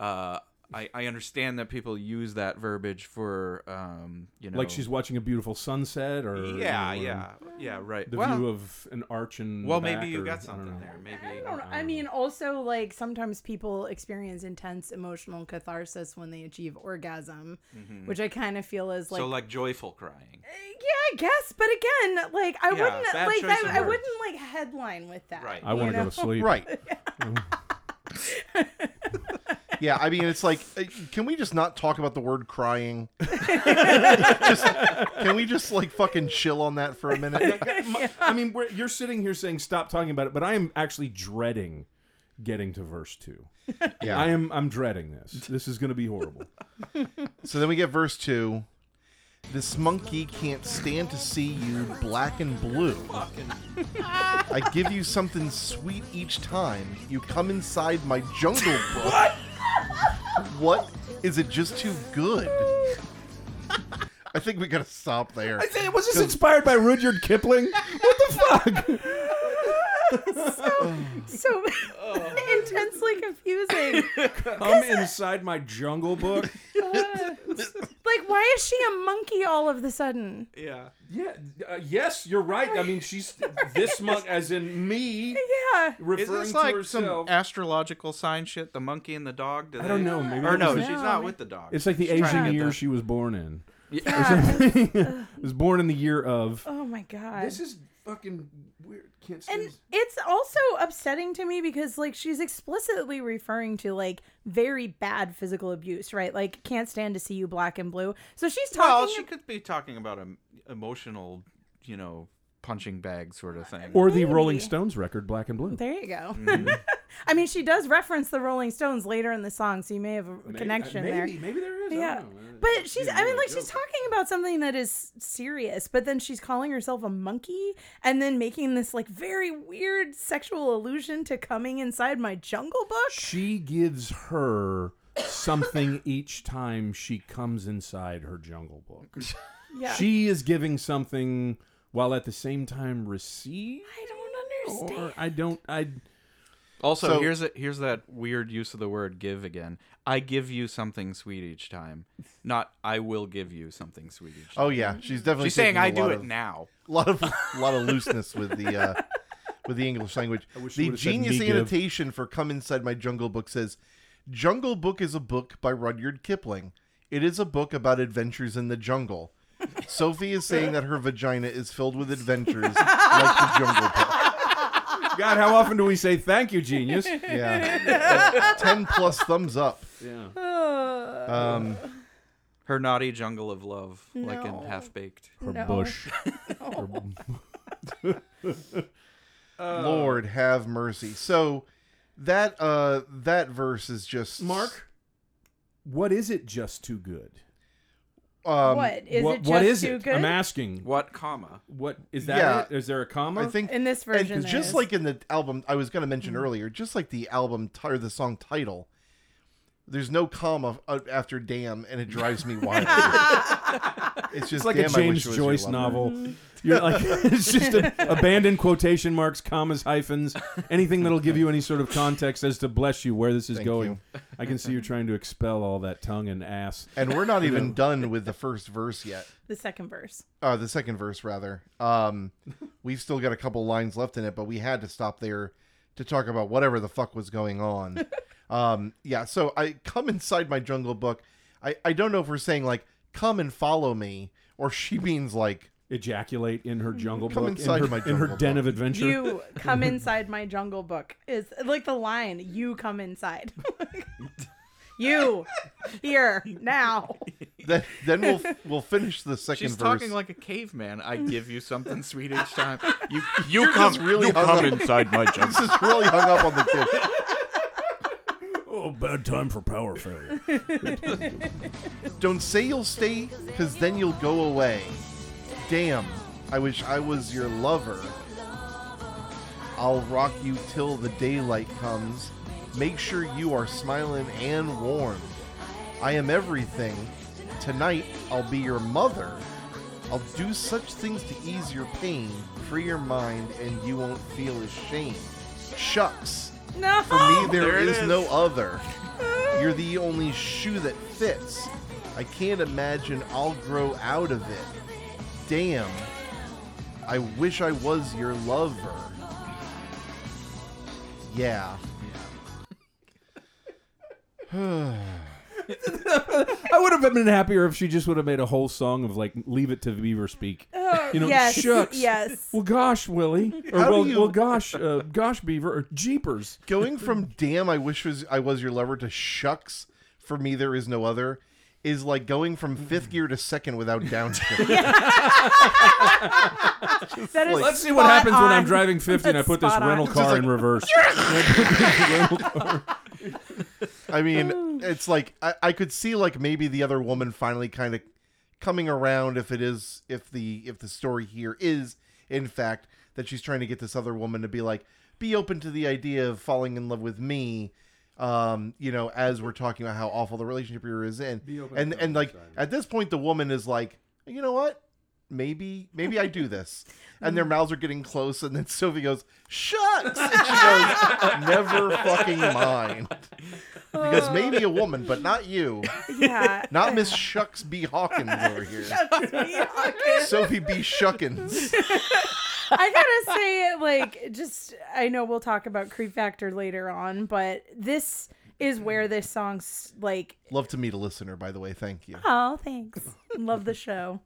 uh, I I understand that people use that verbiage for um you know like she's watching a beautiful sunset, or yeah you know, yeah yeah right. the well, view of an arch and well maybe you got I don't something know. there. Maybe I don't know. I um, mean, also like sometimes people experience intense emotional catharsis when they achieve orgasm, mm-hmm. which I kind of feel is like, so like joyful crying. Uh, yeah, I guess. But again, like I Yeah, wouldn't like I, I wouldn't like headline with that. Right. I want to go to sleep. Right. [laughs] Mm. [laughs] yeah, I mean, it's like, uh, can we just not talk about the word crying? [laughs] just, can we just like fucking chill on that for a minute? I mean, we're, you're sitting here saying stop talking about it, but I am actually dreading getting to verse two. Yeah. I am. I'm dreading this. This is going to be horrible. So then we get verse two. This monkey can't stand to see you black and blue. I give you something sweet each time you come inside my jungle book. What? Is it just too good? I think we gotta stop there. I say, was this inspired by Rudyard Kipling? What the fuck? [laughs] So so [laughs] [laughs] intensely confusing. Come inside my jungle book. like, why is she a monkey all of the sudden? Yeah. Yeah. Uh, yes, you're right. I mean, she's this monk, as in me, Yeah. Is referring this to like herself. some astrological sign shit? The monkey and the dog? Do I don't they- know. Maybe Or it no, was she's not with the dog. It's like the She's trying to Asian get year the- she was born in. Yeah. was born in the year of. oh my god. This is fucking weird. Can't and it's also upsetting to me because like she's explicitly referring to like very bad physical abuse, right? Like can't stand to see you black and blue. So she's talking. Well, talking she could be talking about an emotional, you know, punching bag sort of thing. Or the Rolling Stones record, Black and Blue. There you go. Mm-hmm. [laughs] I mean, she does reference the Rolling Stones later in the song, so you may have a Maybe- connection maybe, there. Maybe there is. I Yeah. Don't know. But she's, I mean, like, she's talking about something that is serious, but then she's calling herself a monkey and then making this, like, very weird sexual allusion to coming inside my jungle book. She gives her something each time she comes inside her jungle book. [laughs] Yeah. She is giving something while at the same time receive. I don't understand. Or I don't. I. Also, So- here's a, here's that weird use of the word "give" again. I give you something sweet each time, not I will give you something sweet each time. Oh yeah, she's definitely. She's saying I do it of- now. [laughs] lot of lot of [laughs] looseness with the uh, with the English language. The genius me give. annotation for "Come Inside My Jungle Book" says, "Jungle Book is a book by Rudyard Kipling. It is a book about adventures in the jungle." [laughs] Sophie is saying that her vagina is filled with adventures like the Jungle Book. God, how often do we say thank you, genius? Yeah, ten plus thumbs up. Yeah. Um, Her naughty jungle of love, like in Half Baked. Her No. bush. [laughs] [laughs] Lord have mercy. So that uh that verse is just Marc, what is it just too good? Um, what? Is what, it just what is too it? good? I'm asking. What comma? What is that? Yeah. it? Is there a comma? I think In this and version, 'cause there just is. like in the album I was going to mention earlier, just like the album ti- or the song title, there's no comma uh, after damn, and it drives me wild. [laughs] it's just It's like damn, a I James wish it was your Joyce novel. You're like [laughs] it's just a, abandoned quotation marks, commas, hyphens, anything that'll give you any sort of context as to bless you where this is Thank going. I can see you're trying to expel all that tongue and ass. And we're not even know. done with the first verse yet. The second verse. Uh, the second verse, rather. Um, we've still got a couple lines left in it, but we had to stop there to talk about whatever the fuck was going on. [laughs] um, yeah, so I come inside my jungle book. I, I don't know if we're saying like come and follow me, or she means like Ejaculate in her jungle Come book, inside in her, my in her jungle den of adventure. You come [laughs] inside my jungle book is like the line. You come inside. [laughs] you here now. then then we'll we'll finish the second She's verse. talking like a caveman. I give you something [laughs] sweet each time. You You're come really you hung come up- inside my jungle. this is really hung up on the kid. Oh, bad time for power failure. [laughs] Don't say you'll stay, because then you'll go away. Damn, I wish I was your lover. I'll rock you till the daylight comes. Make sure you are smiling and warm. I am everything. Tonight, I'll be your mother. I'll do such things to ease your pain, free your mind, and you won't feel ashamed. Shucks. No. For me, there There it is is. no other. You're the only shoe that fits. I can't imagine I'll grow out of it. Damn. I wish I was your lover. Yeah. I would have been happier if she just would have made a whole song of like "Leave It to Beaver Speak." You know, yes. shucks. Yes. Well, gosh, Willie, or How do well, you- well, gosh, uh, gosh, Beaver, or Jeepers. Going from damn I wish was I was your lover to shucks for me there is no other is like going from fifth gear to second without downshift. [laughs] That is Let's see what spot happens when I'm driving 50 and I That's put this spot on. [laughs] rental car like, in reverse. I mean, [laughs] it's like I, I could see like maybe the other woman finally kind of coming around if it is if the if the story here is in fact that she's trying to get this other woman to be like be open to the idea of falling in love with me um you know as we're talking about how awful the relationship here is in. Be open and to and like other side. at this point the woman is like you know what? Maybe maybe I do this. [laughs] And their mouths are getting close and then Sophie goes shucks! And she goes never fucking mind [laughs] because maybe a woman but not you. Yeah. not Miss Shucks B. Hawkins over here. Sophie B. Shuckins. I gotta say, like, just I know we'll talk about Creep Factor later on, but this is where this song's like love to meet a listener by the way. Thank you. Oh, thanks. Love the show.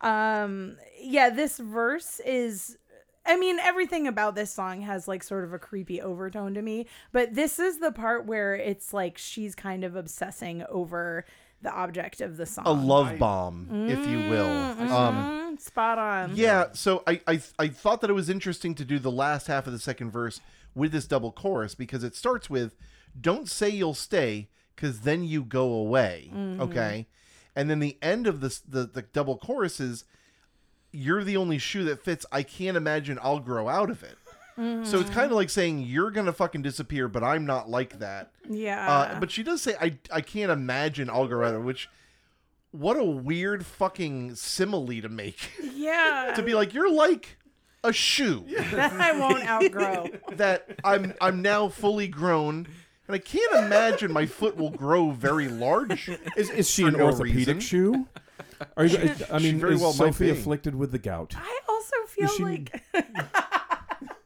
Um, yeah, this verse is. I mean, everything about this song has like sort of a creepy overtone to me, but this is the part where it's like she's kind of obsessing over the object of the song. a love bomb if you will um Mhm, spot on. Yeah, so I, I I thought that it was interesting to do the last half of the second verse with this double chorus because it starts with "Don't say you'll stay, cause then you go away." Okay, and then the end of this the the double chorus is "You're the only shoe that fits. I can't imagine I'll grow out of it." So it's kind of like saying you're gonna fucking disappear, but I'm not like that. Yeah. Uh, but she does say I I can't imagine I'll grow out of it, which. What a weird fucking simile to make. [laughs] yeah. to be like you're like a shoe that [laughs] I won't outgrow. [laughs] that I'm I'm now fully grown and I can't imagine my foot will grow very large. Is, is she an no orthopedic reason. shoe? Are you, I mean, very is well might Sophie be. afflicted with the gout? I also feel she- like [laughs]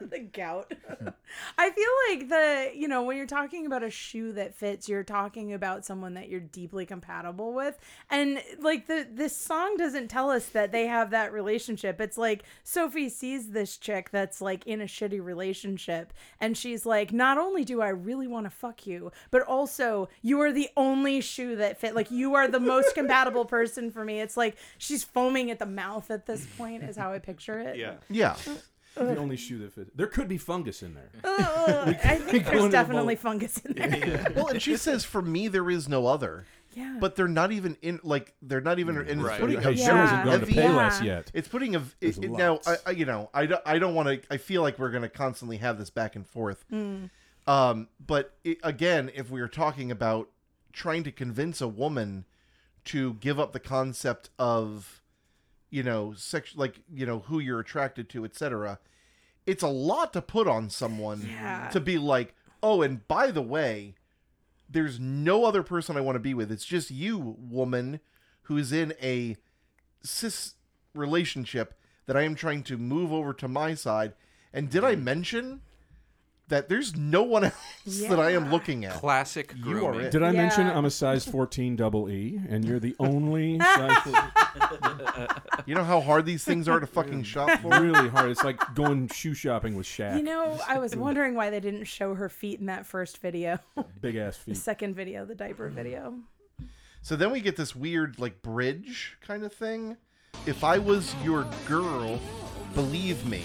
[laughs] the gout. [laughs] I feel like the you know when you're talking about a shoe that fits, you're talking about someone that you're deeply compatible with, and like the this song doesn't tell us that they have that relationship. It's like Sophie sees this chick that's like in a shitty relationship, and she's like, not only do I really want to fuck you, but also you are the only shoe that fit. Like you are the most [laughs] compatible person for me. It's like she's foaming at the mouth at this point, is how I picture it. Yeah. Yeah. The only shoe that fits. There could be fungus in there. Ugh, I think there's definitely both. fungus in there. Well, and she says for me there is no other. Yeah. But they're not even in like they're not even in Right. it's putting Hey, a Sarah hasn't Yeah. gone to heavy- Payless Yeah. yet. It's putting a it, it- now. I, lots. I, you know, I don't, I don't want to. I feel like we're going to constantly have this back and forth. Hmm. Um, but it, again, if we are talking about trying to convince a woman to give up the concept of you know sex like you know who you're attracted to etc it's a lot to put on someone Yeah. to be like oh and by the way there's no other person i want to be with. It's just you woman who's in a cis relationship that i am trying to move over to my side. And did i mm-hmm. mention that there's no one else that i am looking at Classic You are it. Did I mention I'm a size 14 double E, and you're the only [laughs] size 14? you know how hard these things are to fucking [laughs] shop for really hard. It's like going shoe shopping with Shaq. You know, I was wondering why they didn't show her feet in that first video. [laughs] Big ass The feet. second video, the diaper video. So then we get this weird like bridge kind of thing. If I was your girl, believe me,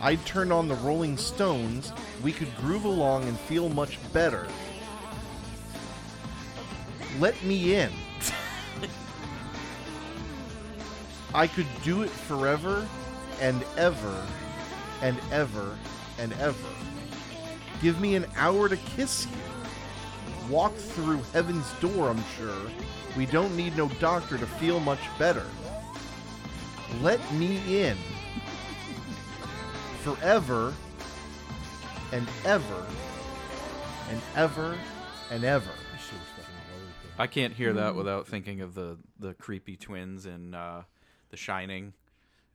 I'd turn on the Rolling Stones. We could groove along and feel much better. Let me in. [laughs] I could do it forever and ever and ever and ever. Give me an hour to kiss you walk through heaven's door, I'm sure. We don't need no doctor to feel much better. Let me in. Forever and ever and ever and ever. I can't hear that without thinking of the the creepy twins in uh, The Shining. [laughs]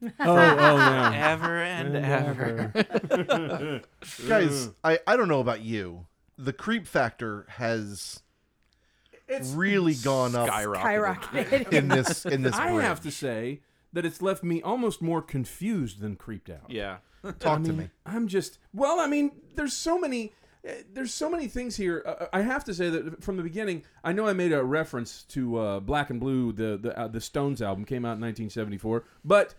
Oh, oh, yeah. Ever and ever. [laughs] Guys, I, I don't know about you. The creep factor has really gone up Skyrocketed. Skyrocketed. in this in this [laughs] I bridge. have to say that it's left me almost more confused than creeped out. Yeah. [laughs] Talk I to me. I'm just well. I mean, there's so many. uh, There's so many things here. Uh, I have to say that from the beginning, I know I made a reference to uh, Black and Blue, the the uh, the Stones album came out in 1974, but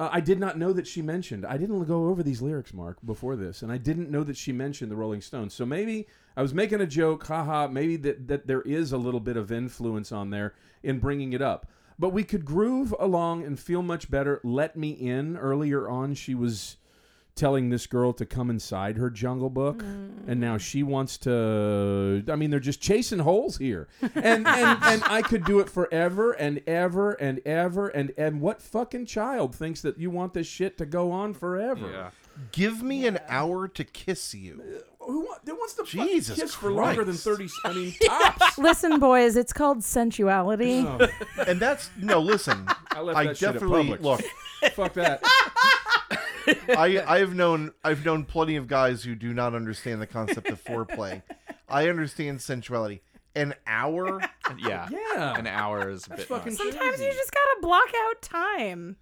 uh, I did not know that she mentioned. I didn't go over these lyrics, Marc, before this, and I didn't know that she mentioned the Rolling Stones. So maybe I was making a joke, haha. Maybe that that there is a little bit of influence on there in bringing it up. But we could groove along and feel much better. Let me in. Earlier on, she was telling this girl to come inside her jungle book and now she wants to i mean they're just chasing holes here [laughs] and and, and i could do it forever and ever and ever and and what fucking child thinks that you want this shit to go on forever Yeah. Give me an hour to kiss you. Uh, who, wa- who wants to Jesus fucking kiss for longer than Christ. 30 i mean tops [laughs] Listen, boys, it's called sensuality. Oh, And that's no, listen. [laughs] i left I that shit at definitely look. fuck that I I've known I've known plenty of guys who do not understand the concept of foreplay. I understand sensuality. An hour? Yeah. yeah An hour is a bit fucking much. Sometimes you just gotta block out time.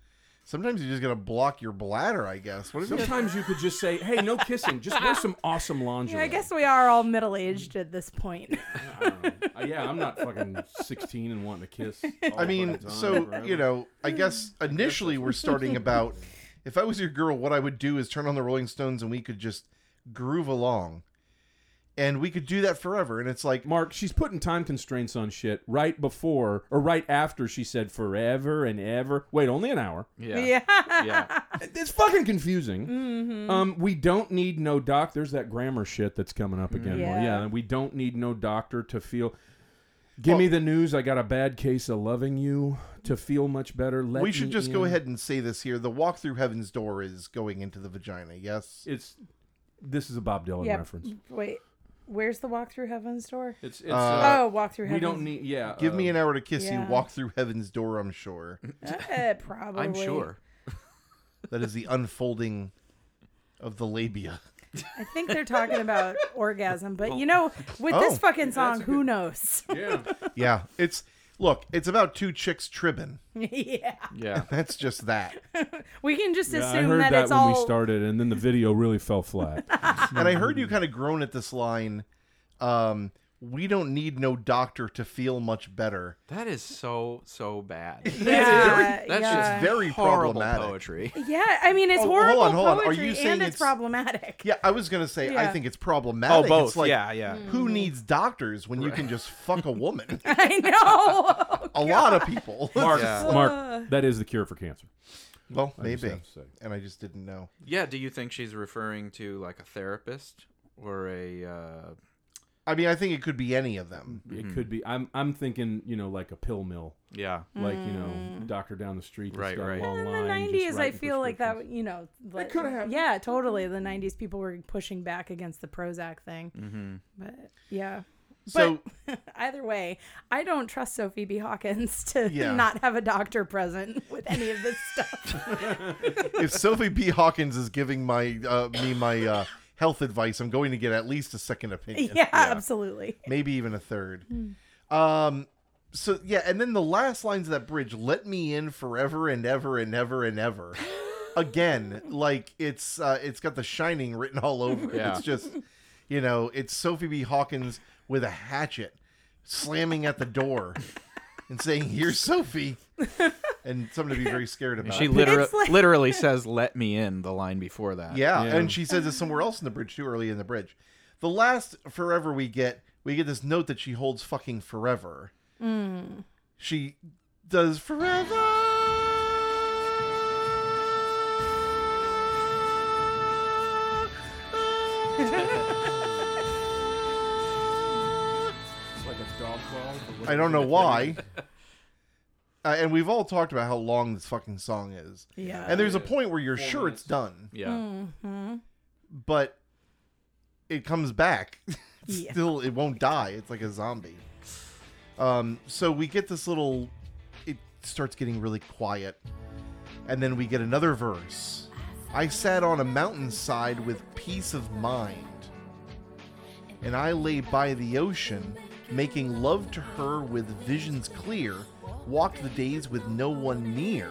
Sometimes you're just gotta block your bladder, I guess. What if sometimes you could just say hey no kissing just wear some [laughs] awesome lingerie Yeah, I guess we are all middle aged at this point. I don't know. Uh, yeah, I'm not fucking 16 and wanting to kiss. all I mean, fucking time so forever. you know, I guess initially we're starting about if I was your girl, what I would do is turn on the Rolling Stones and we could just groove along. And we could do that forever. And it's like Marc, she's putting time constraints on shit right before or right after she said forever and ever. Wait, only an hour. Yeah. yeah. [laughs] Yeah. It's fucking confusing. Mm-hmm. Um, we don't need no doc. There's that grammar shit that's coming up again. Well, Yeah. yeah, we don't need no doctor to feel. Give me the news. I got a bad case of loving you to feel much better. Let we should me just go ahead and say this here. The walk through heaven's door is going into the vagina, yes? It's this is a Bob Dylan Yeah. reference. Wait, where's the walk through heaven's door? It's it's. Uh, uh, oh, walk through Heaven's. we heaven's. don't need. Yeah. Give me uh, an hour to kiss yeah. you, walk through heaven's door, I'm sure. Uh, [laughs] probably. I'm sure. That is the unfolding of the labia. I think they're talking about [laughs] orgasm, but you know, with Oh. this fucking song, who knows? Yeah. Yeah, it's look, it's about two chicks tribbing. [laughs] yeah, Yeah. [laughs] That's just that. [laughs] we can just Yeah, I heard that, that it's when all. we started, and then the video really fell flat. and I heard you kind of groan at this line. Um, we don't need no doctor to feel much better. That is so so bad. [laughs] Yeah, That's yeah. It's very Horrible problematic. poetry. [laughs] Yeah, I mean it's Oh, hold horrible on, hold on. Are poetry you saying and it's, it's- problematic. Yeah, I was gonna say I think it's problematic. Oh, both. It's like, yeah, yeah. Who needs doctors when you can just fuck a woman? [laughs] I know. a lot of people. Marc, Yeah. Marc, that is the cure for cancer. well, I maybe. have to say. And I just didn't know. Yeah. Do you think she's referring to like a therapist or a uh, I mean, I think it could be any of them. It could be. I'm I'm thinking, you know, like a pill mill, Yeah. like you know, doctor down the street. that's Right, got a right. long in the line, just 90s i writing feel like that you know like, coulda happened. yeah totally the 90s people were pushing back against the prozac thing Mm-hmm. but yeah So but [laughs] either way i don't trust sophie b hawkins to [laughs] Yeah. not have a doctor present [laughs] with any of this stuff if Sophie B. Hawkins is giving my uh, me my uh, health advice, I'm going to get at least a second opinion. [laughs] yeah, absolutely maybe even a third. Um, so yeah, and then the last lines of that bridge, "Let me in forever and ever and ever and ever." [laughs] Again, like it's uh, it's got The Shining written all over it. Yeah. It's just, you know, it's Sophie B. Hawkins with a hatchet slamming at the door and saying, "Here's Sophie," [laughs] and something to be very scared about. She literally like- literally says "Let me in." The line before that. Yeah, Yeah. and she says it somewhere else in the bridge too, early in the bridge. The last forever we get, we get this note that she holds fucking forever. Mm. She does forever. It's like a dog call. I don't know why. Uh, and we've all talked about how long this fucking song is. yeah And there's a point where you're sure it's done, Yeah. Mhm. but it comes back. [laughs] Yeah. Still, it won't die. It's like a zombie. Um, so we get this little. It starts getting really quiet, and then we get another verse. I sat on a mountainside with peace of mind, and I lay by the ocean, making love to her with visions clear. Walked the days with no one near.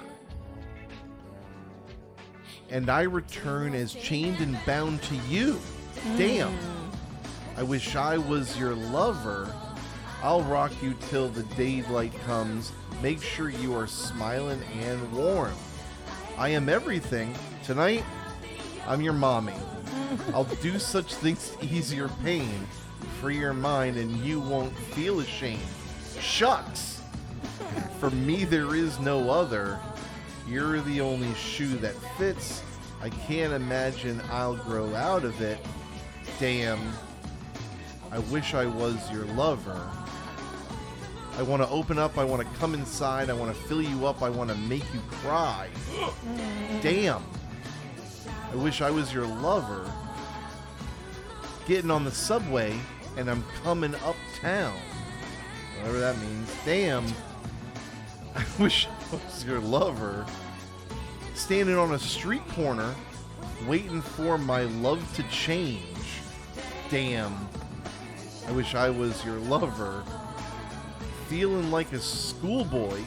And I return as chained and bound to you. Damn. I wish I was your lover. I'll rock you till the daylight comes. Make sure you are smiling and warm. I am everything. Tonight, I'm your mommy. I'll do such things to ease your pain, free your mind, and you won't feel ashamed. Shucks! For me, there is no other. You're the only shoe that fits. I can't imagine I'll grow out of it. Damn. I wish I was your lover. I want to open up. I want to come inside. I want to fill you up. I want to make you cry. Damn. I wish I was your lover. Getting on the subway and I'm coming uptown. Whatever that means. Damn. I [laughs] wish I was your lover. Standing on a street corner, waiting for my love to change. Damn. I wish I was your lover. Feeling like a schoolboy,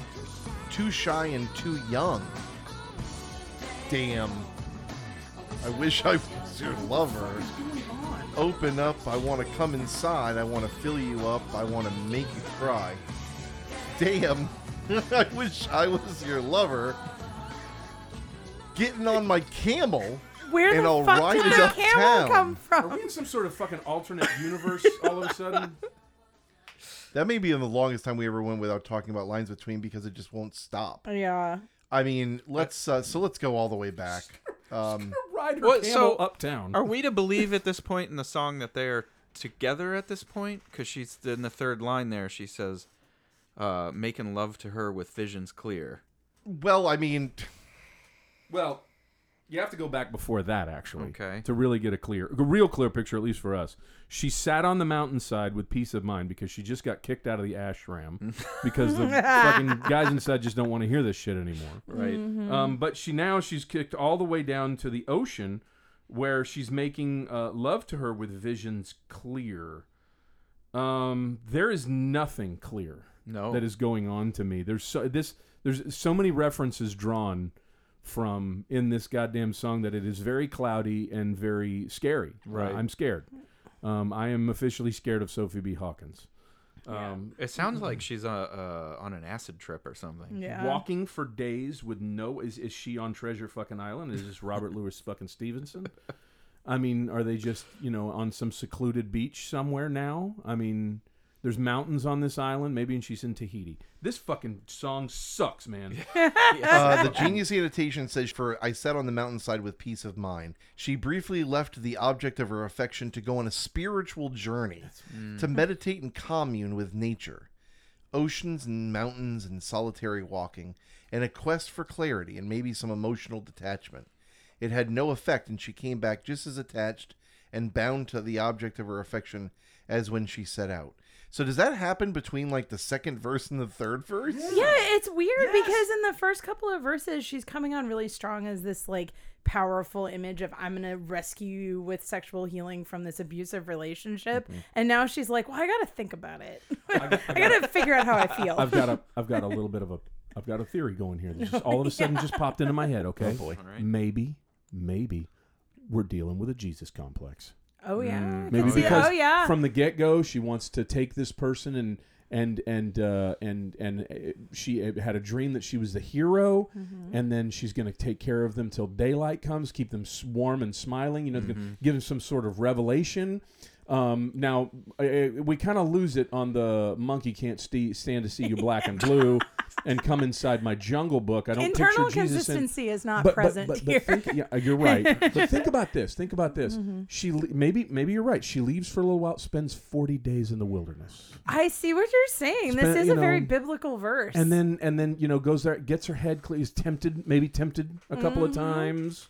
too shy and too young. Damn. I wish I was your lover. Open up, I want to come inside, I want to fill you up, I want to make you cry. Damn. [laughs] I wish I was your lover. Getting on my camel. where and the I'll fuck ride did it the uptown. camel come Are from we in some sort of fucking alternate universe all of a sudden? [laughs] That may be the longest time we ever went without talking about lines between because it just won't stop. yeah I mean, let's uh, so let's go all the way back. [laughs] Um, Ride her Well, camel so uptown. Are we to believe at this point in the song that they're together at this point? Because she's in the third line there. She says, uh, "Making love to her with visions clear." well, I mean, Well, you have to go back before that actually, Okay. to really get a clear, a real clear picture, at least for us. She sat on the mountainside with peace of mind because she just got kicked out of the ashram [laughs] because the fucking guys inside just don't want to hear this shit anymore. Right. Um, but she now she's kicked all the way down to the ocean, where she's making uh, love to her with visions clear. Um, there is nothing clear No. that is going on to me. There's so this there's so many references drawn from in this goddamn song that it is very cloudy and very scary. Uh, Right. I'm scared. Um, I am officially scared of Sophie B. Hawkins. Um, It sounds like she's uh, uh, on an acid trip or something. yeah Walking for days with no is is she on Treasure fucking Island? Is this Robert [laughs] Louis fucking Stevenson? I mean, are they just you know on some secluded beach somewhere now? I mean, There's mountains on this island. Maybe and she's in Tahiti. This fucking song sucks, man. [laughs] Uh, the [laughs] genius annotation says, "For I sat on the mountainside with peace of mind." She briefly left the object of her affection to go on a spiritual journey, to meditate and commune with nature, oceans and mountains and solitary walking, and a quest for clarity and maybe some emotional detachment. It had no effect, and she came back just as attached and bound to the object of her affection as when she set out. So does that happen between like the second verse and the third verse? Yeah, it's weird because in the first couple of verses, she's coming on really strong as this like powerful image of I'm gonna rescue you with sexual healing from this abusive relationship, mm-hmm. and now she's like, well, I gotta think about it. [laughs] I, gotta figure out how I feel. I've got a I've got a [laughs] little bit of a I've got a theory going here. That just all of a [laughs] sudden just popped into my head. Okay, oh, boy. All right. maybe maybe we're dealing with a Jesus complex. Oh yeah, Maybe See, because oh yeah, from the get go she wants to take this person and and and uh, and and uh, she had a dream that she was the hero, Mm-hmm. and then she's going to take care of them till daylight comes, keep them warm and smiling. You know, give them some sort of revelation. Um, now uh, we kind of lose it on the monkey can't st- stand to see you black and blue, and come inside my jungle book. I don't internal picture Jesus in, consistency is not but, present but, but, here. think, yeah, you're right. [laughs] but think about this. Think about this. She le- maybe maybe you're right. She leaves for a little while, spends 40 days in the wilderness, I see what you're saying. This is a very biblical verse. and then and then you know goes there, gets her head clean, is tempted, maybe tempted a couple of times.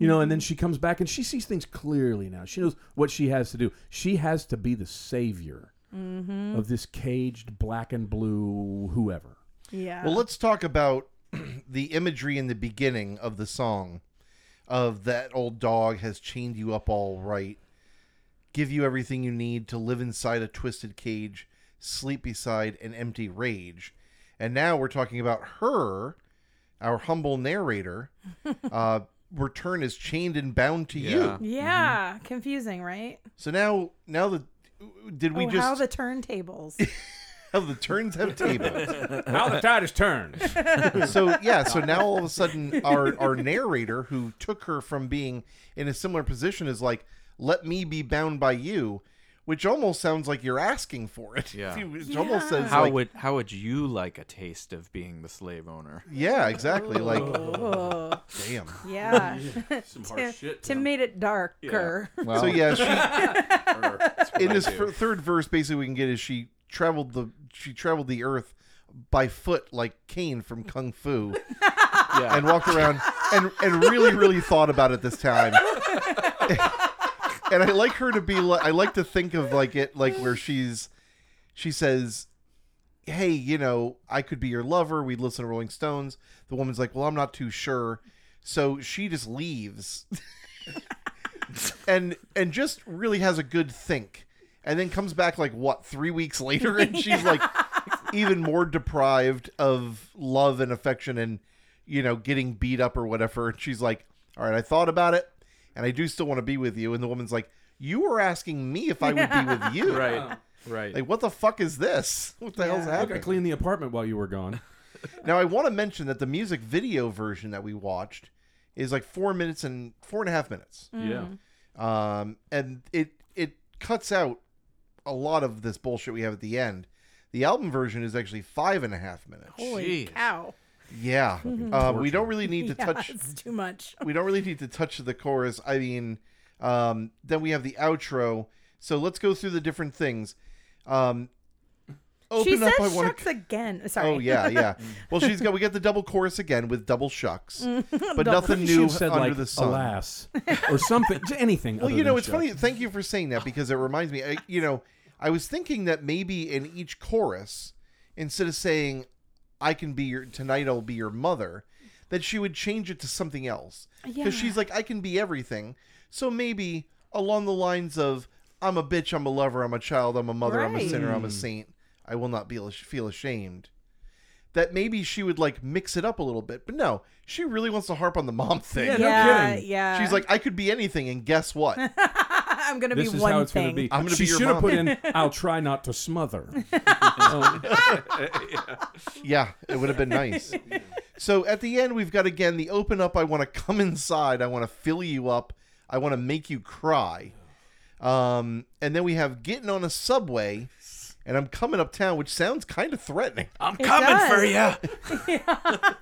You know, and then she comes back and she sees things clearly now. She knows what she has to do. She has to be the savior of this caged black and blue whoever. yeah. Well, let's talk about [clears throat] the imagery in the beginning of the song of that old dog has chained you up all right, give you everything you need to live inside a twisted cage, sleep beside an empty rage. And now we're talking about her, our humble narrator. [laughs] uh, return is chained and bound to Yeah. you. yeah, mm-hmm. confusing, right? So now, now the did we oh, just how the turntables. [laughs] how the turns have tables? [laughs] How the tide has turned. [laughs] so yeah, so now all of a sudden our our narrator who took her from being in a similar position is like, let me be bound by you, which almost sounds like you're asking for it. Yeah. [laughs] It almost says How like, would how would you like a taste of being the slave owner? yeah, exactly. Like, [laughs] oh, damn. yeah. [laughs] Some Tim, Tim made it darker. So yeah, she in I this do. third verse, basically we can get is she traveled the she traveled the earth by foot like Caine from Kung Fu. yeah. and walked around and and really really thought about it this time. And I like her to be like I like to think of like it like where she's she says, "Hey, you know, I could be your lover. We'd listen to Rolling Stones." The woman's like, "Well, I'm not too sure." So she just leaves. and and just really has a good think. And then comes back like what, 3 weeks later and she's like even more deprived of love and affection and you know, getting beat up or whatever. And she's like, All right, I thought about it and I do still want to be with you. And the woman's like, You were asking me if I would be with [laughs] you. right. [laughs] Right. Like, what the fuck is this? [laughs] What the hell's Yeah. Look, I happening? cleaned the apartment while you were gone. Now, I want to mention that the music video version that we watched is like four minutes and four and a half minutes. Yeah. Um, and it it cuts out a lot of this bullshit we have at the end. The album version is actually five and a half minutes. Holy Jeez. cow. Yeah, [laughs] uh, we don't really need to [laughs] Yeah, touch. it's too much. [laughs] We don't really need to touch the chorus. I mean, um, then we have the outro. So let's go through the different things. Um, open She up. says I want shucks to. again. Sorry. Oh yeah, yeah. Well, she's got. We get the double chorus again with double shucks, but Double- nothing new have said under like the sun. alas or something, anything. Well, other you know, than it's shucks. funny. Thank you for saying that because it reminds me. I, you know, I was thinking that maybe in each chorus, instead of saying "I can be your tonight, I'll be your mother," that she would change it to something else. Because Yeah. she's like, "I can be everything." So maybe along the lines of "I'm a bitch, I'm a lover, I'm a child, I'm a mother, I'm a sinner, I'm a hmm. saint. I will not be feel ashamed." That maybe she would like mix it up a little bit, but no, she really wants to harp on the mom [laughs] thing. Yeah, no yeah, kidding. yeah. She's like, I could be anything, and guess what? [laughs] I'm gonna This be is one how it's thing. going to be. I'm gonna she be your should have put in. [laughs] I'll try not to smother. Um, [laughs] Yeah, it would have been nice. so at the end, we've got again the open up. I want to come inside. I want to fill you up. I want to make you cry. Um, and then we have getting on a subway and I'm coming uptown, which sounds kind of threatening. I'm It coming for you.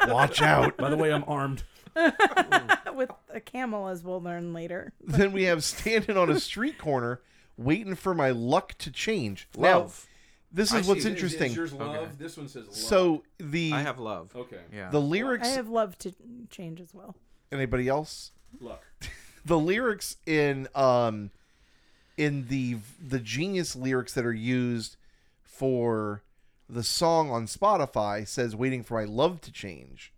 [laughs] Watch out. By the way, I'm armed. [laughs] with a camel, as we'll learn later. [laughs] then we have standing on a street corner, waiting for my luck to change. Now, Love. this I is what's see. interesting. yours love? love? This one says love. So the I have love. okay. Yeah. the lyrics I have love to change as well. Anybody else? Luck. [laughs] the lyrics in um in the the genius lyrics that are used for the song on Spotify says waiting for my love to change.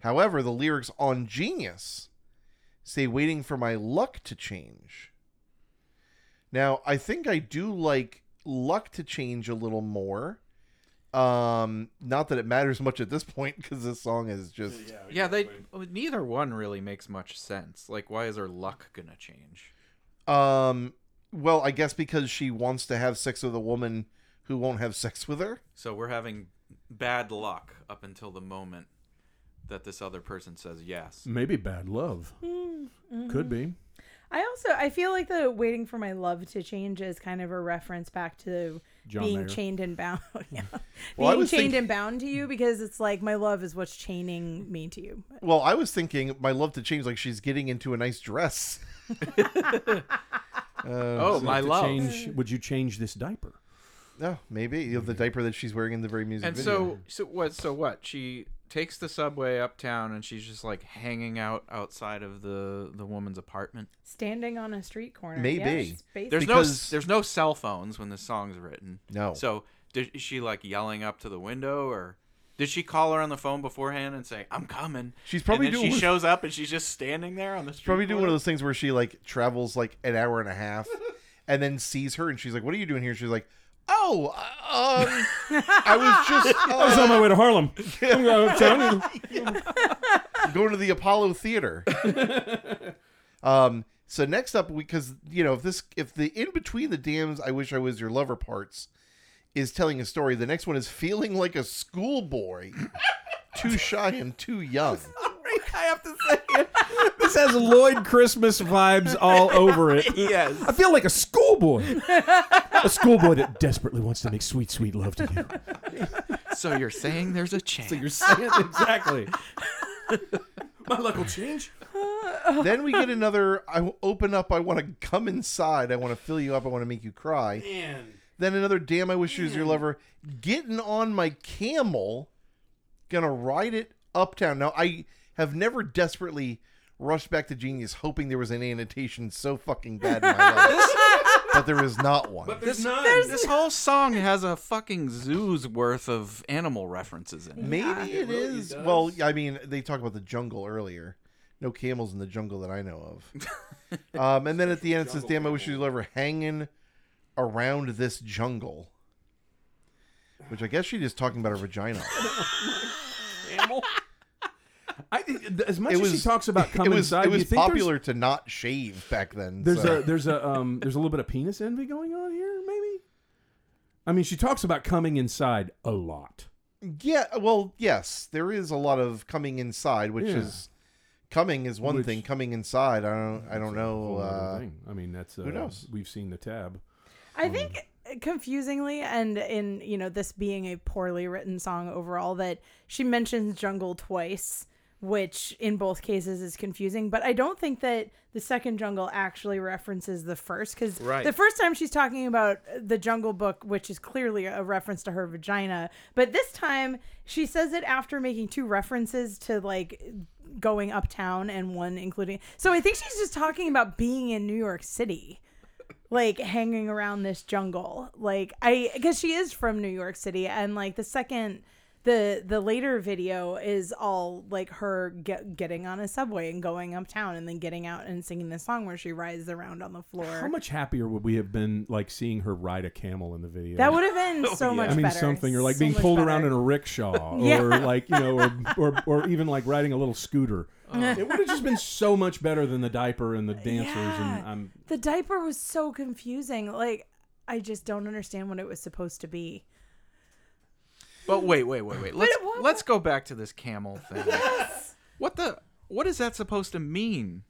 However, the lyrics on Genius say waiting for my luck to change. Now, I think I do like luck to change a little more. Um, not that it matters much at this point because this song is just yeah, they neither one really makes much sense. Like, why is her luck gonna change? Um, well, I guess because she wants to have sex with a woman who won't have sex with her. So we're having bad luck up until the moment that this other person says yes. Maybe bad love. Mm-hmm. Could be. I also I feel like the waiting for my love to change is kind of a reference back to John being Mayer. chained and bound. [laughs] yeah. Well, being chained think- and bound to you because it's like my love is what's chaining me to you. Well, I was thinking my love to change like she's getting into a nice dress. [laughs] [laughs] Uh, oh, my love. Change, mm. would you change this diaper? No, maybe you know, the mm. diaper that she's wearing in the very music And video. so, so what? So what? She takes the subway uptown, and she's just like hanging out outside of the the woman's apartment. Standing on a street corner. Maybe. Yes, There's basically. no there's no cell phones when the song's written. No. So did, is she like yelling up to the window, or did she call her on the phone beforehand and say, "I'm coming"? She's probably and then doing she one- shows up and she's just standing there on the street. probably doing one of those things where she like travels like an hour and a half, [laughs] and then sees her, and she's like, "What are you doing here?" She's like, "Oh, uh, um, I was [laughs] just I was on uh, my way to Harlem. [laughs] I'm going [laughs] uptown. going to the Apollo Theater." um. So next up, because you know, if this, if the in between the dams, I wish I was your lover parts, is telling a story. The next one is feeling like a schoolboy, too shy and too young. I have to say it. [laughs] This has Lloyd Christmas vibes all over it. yes. I feel like a schoolboy. a schoolboy that desperately wants to make sweet, sweet love to you. So you're saying there's a chance? So you're saying exactly. My luck will change. then we get another. I will open up. I want to come inside. I want to fill you up. I want to make you cry. Man. Then another. Damn! I wish you was your lover. Getting on my camel, gonna ride it uptown. Now I have never desperately rushed back to Genius hoping there was an annotation so fucking bad in my life, [laughs] but there is not one. But There's none. This whole song has a fucking zoo's worth of animal references in it. Maybe it really is. does. Well, I mean, they talk about the jungle earlier. No camels in the jungle that I know of. [laughs] um, and then at the end it says, "Damn, I wish you ever hanging around this jungle." Which I guess she's just talking about her vagina. [laughs] Animal. I think as much It as was- she talks about [laughs] it coming was inside, it do you was think there's- popular to not shave back then. There's so- a there's a um there's a little bit of penis envy going on here, maybe. I mean, she talks about coming inside a lot. yeah. Well, yes, there is a lot of coming inside, which Yeah. is coming is one Which- thing. Coming inside, I don't. I don't That's whole know. other Uh, thing. I mean, that's uh, who knows? We've seen the tab. I think confusingly and in you know this being a poorly written song overall that she mentions jungle twice which in both cases is confusing but i don't think that the second jungle actually references the first because Right. the first time she's talking about uh, the jungle book which is clearly a reference to her vagina but this time she says it after making two references to like going uptown and one including so i think she's just talking about being in new york city like hanging around this jungle like i because she is from new york city and like the second the the later video is all like her get, getting on a subway and going uptown and then getting out and singing this song where she rides around on the floor How much happier would we have been like seeing her ride a camel in the video? that would have been [laughs] oh, so much I mean, better something or like So being pulled better. around in a rickshaw, [laughs] Yeah. or like you know, or, [laughs] or or even like riding a little scooter. Oh. It would have just been so much better than the diaper and the dancers. And Yeah. I'm the diaper was so confusing like i just don't understand what it was supposed to be But wait, wait, wait, wait. Let's what- let's go back to this camel thing. What the? What is that supposed to mean?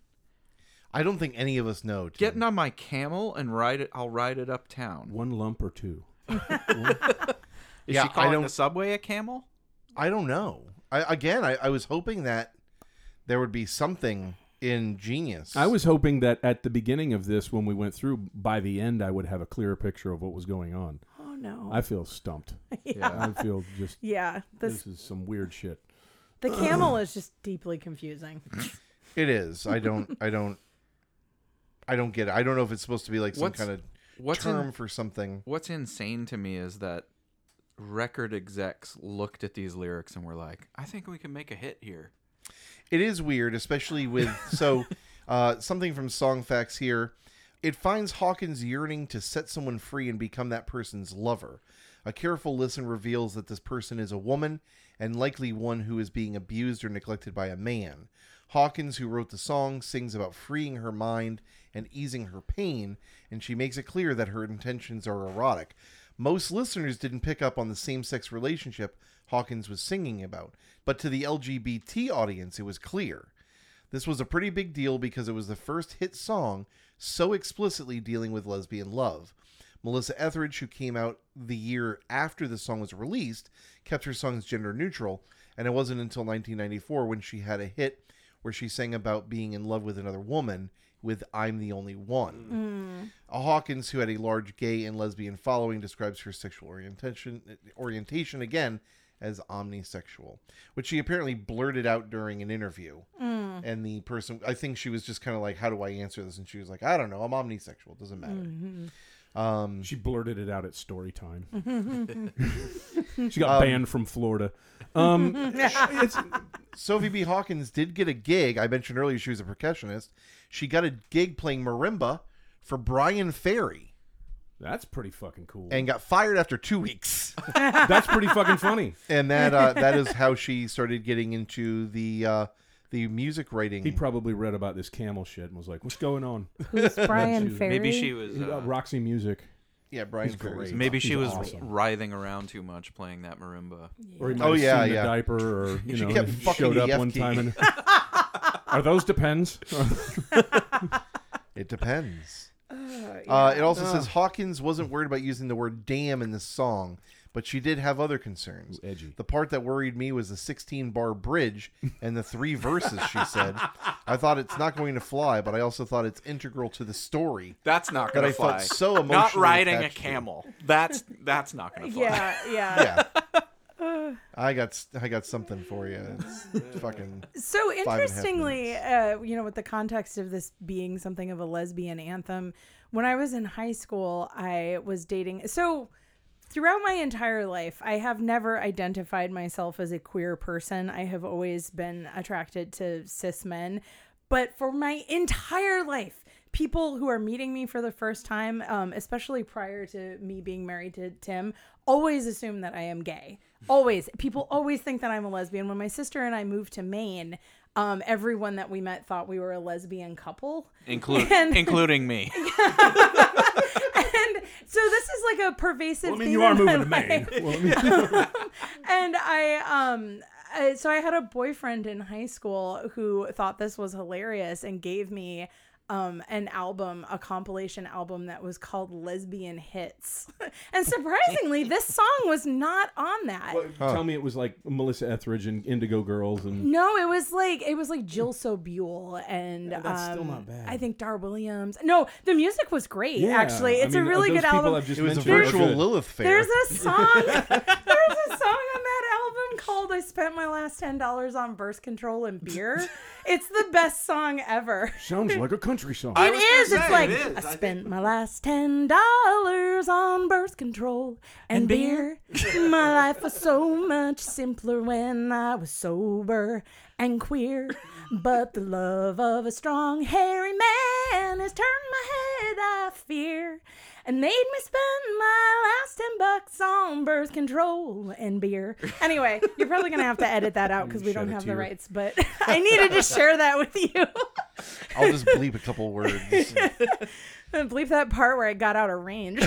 I don't think any of us know. Tim. Getting on my camel and ride it. I'll ride it uptown. one lump or two. [laughs] Is Yeah, she I calling don't- the subway a camel? I don't know. I again, I, I was hoping that there would be something in Genius. I was hoping that at the beginning of this, when we went through, by the end, I would have a clearer picture of what was going on. Oh no. I feel stumped. [laughs] yeah. I feel just Yeah. This this is some weird shit. the camel is just deeply confusing. [laughs] It is. I don't. I don't. I don't get it. I don't know if it's supposed to be like some What's- kind of What's term in, for something. What's insane to me is that record execs looked at these lyrics and were like, "I think we can make a hit here." It is weird, especially with so [laughs] uh, something from Song Facts here. It finds Hawkins yearning to set someone free and become that person's lover. A careful listen reveals that this person is a woman and likely one who is being abused or neglected by a man. Hawkins, who wrote the song, sings about freeing her mind and easing her pain, and she makes it clear that her intentions are erotic. Most listeners didn't pick up on the same sex relationship Hawkins was singing about, but to the LGBT audience, it was clear. This was a pretty big deal because it was the first hit song so explicitly dealing with lesbian love. Melissa Etheridge, who came out the year after the song was released, kept her songs gender neutral, and it wasn't until 1994 when she had a hit where she sang about being in love with another woman with I'm the Only One. Mm. A Hawkins, who had a large gay and lesbian following, describes her sexual orientation orientation again as omnisexual, which she apparently blurted out during an interview. And the person, I think she was just kind of like, "How do I answer this?" And she was like, "I don't know. I'm omnisexual. It doesn't matter." Um, She blurted it out at story time. [laughs] she got banned from Florida. Um, [laughs] it's, Sophie B. Hawkins did get a gig. I mentioned earlier she was a percussionist. She got a gig playing marimba for Bryan Ferry that's pretty fucking cool. and got fired after two weeks. [laughs] that's pretty fucking funny. and that uh, that is how she started getting into the uh, the music writing. He probably read about this camel shit and was like, "What's going on?" Who's Bryan [laughs] Ferry? Maybe she was. Uh, Uh, Roxy Music, yeah, Bryan He's Ferry. great. maybe she He's was awesome. writhing around too much playing that marimba. or he might Oh, have yeah, seen yeah. the diaper, or [laughs] you She know, kept he fucking showed the up F one key. time. And, are those depends? It depends. Uh, Uh, it also says Hawkins wasn't worried about using the word damn in this song, but she did have other concerns. edgy. The part that worried me was the 16 bar bridge and the three verses, she said. [laughs] I thought it's not going to fly, but I also thought it's integral to the story. That's not That gonna I felt fly. so not riding a attached to. camel. That's that's not gonna fly. yeah, yeah. Yeah. I got I got something for you. It's [laughs] fucking So and a half interestingly, uh, you know, with the context of this being something of a lesbian anthem, when I was in high school, I was dating. So throughout my entire life, I have never identified myself as a queer person. I have always been attracted to cis men. But for my entire life, people who are meeting me for the first time, um, especially prior to me being married to Tim, always assume that I am gay. Always. People always think that I'm a lesbian. When my sister and I moved to Maine, um, everyone that we met thought we were a lesbian couple. Include, [laughs] And- including me. [laughs] and so this is like a pervasive. Well, I mean, you are moving to Maine. Well, I mean, [laughs] and I um uh, so I had a boyfriend in high school who thought this was hilarious and gave me um an album, a compilation album that was called Lesbian Hits. [laughs] and surprisingly, this song was not on that. Tell me it was like Melissa Etheridge and Indigo Girls and No, it was like it was like Jill Sobule and Yeah, that's um, still not bad. I think Dar Williams. No, the music was great. Yeah, actually, I it's mean, a really those good album. Just it was a mentioned are virtual. Lilith fair. There's a song. [laughs] there's a song on that called "I Spent My Last Ten Dollars on Birth Control and Beer." it's the best song ever. Sounds [laughs] like a country song. It is. It was gonna is. It's like it is. I I spent my last ten dollars on birth control and, beer. my life was so much simpler when I was sober and queer. But the love of a strong, hairy man has turned my head, I fear, and made me spend my last ten bucks on birth control and beer. Anyway, you're probably gonna have to edit that out [laughs] because we don't have the rights. But [laughs] I needed to share that with you. [laughs] I'll just bleep a couple words. And bleep that part where I got out of range.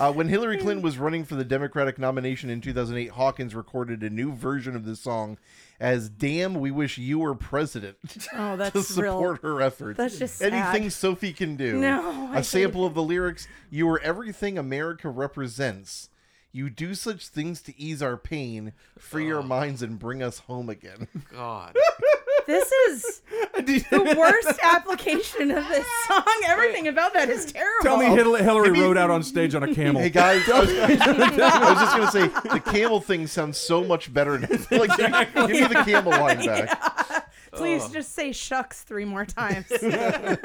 Uh, when Hillary Clinton was running for the Democratic nomination in 2008, Hawkins recorded a new version of this song as "Damn, we wish you were president" Oh, [laughs] that's to support real. her efforts. That's just sad. anything Sophie can do. No, I a sample of the lyrics: "You are everything America represents." You do such things to ease our pain, free our minds, and bring us home again. God. [laughs] This is [laughs] the worst application of this song. Everything about that is terrible. Tell me Hillary, Hillary rode out on stage on a camel. Hey guys, [laughs] I was, I was just gonna say the camel thing sounds so much better. Now. [laughs] Like, give me- give me the camel line back. Please just say shucks three more times. Uh,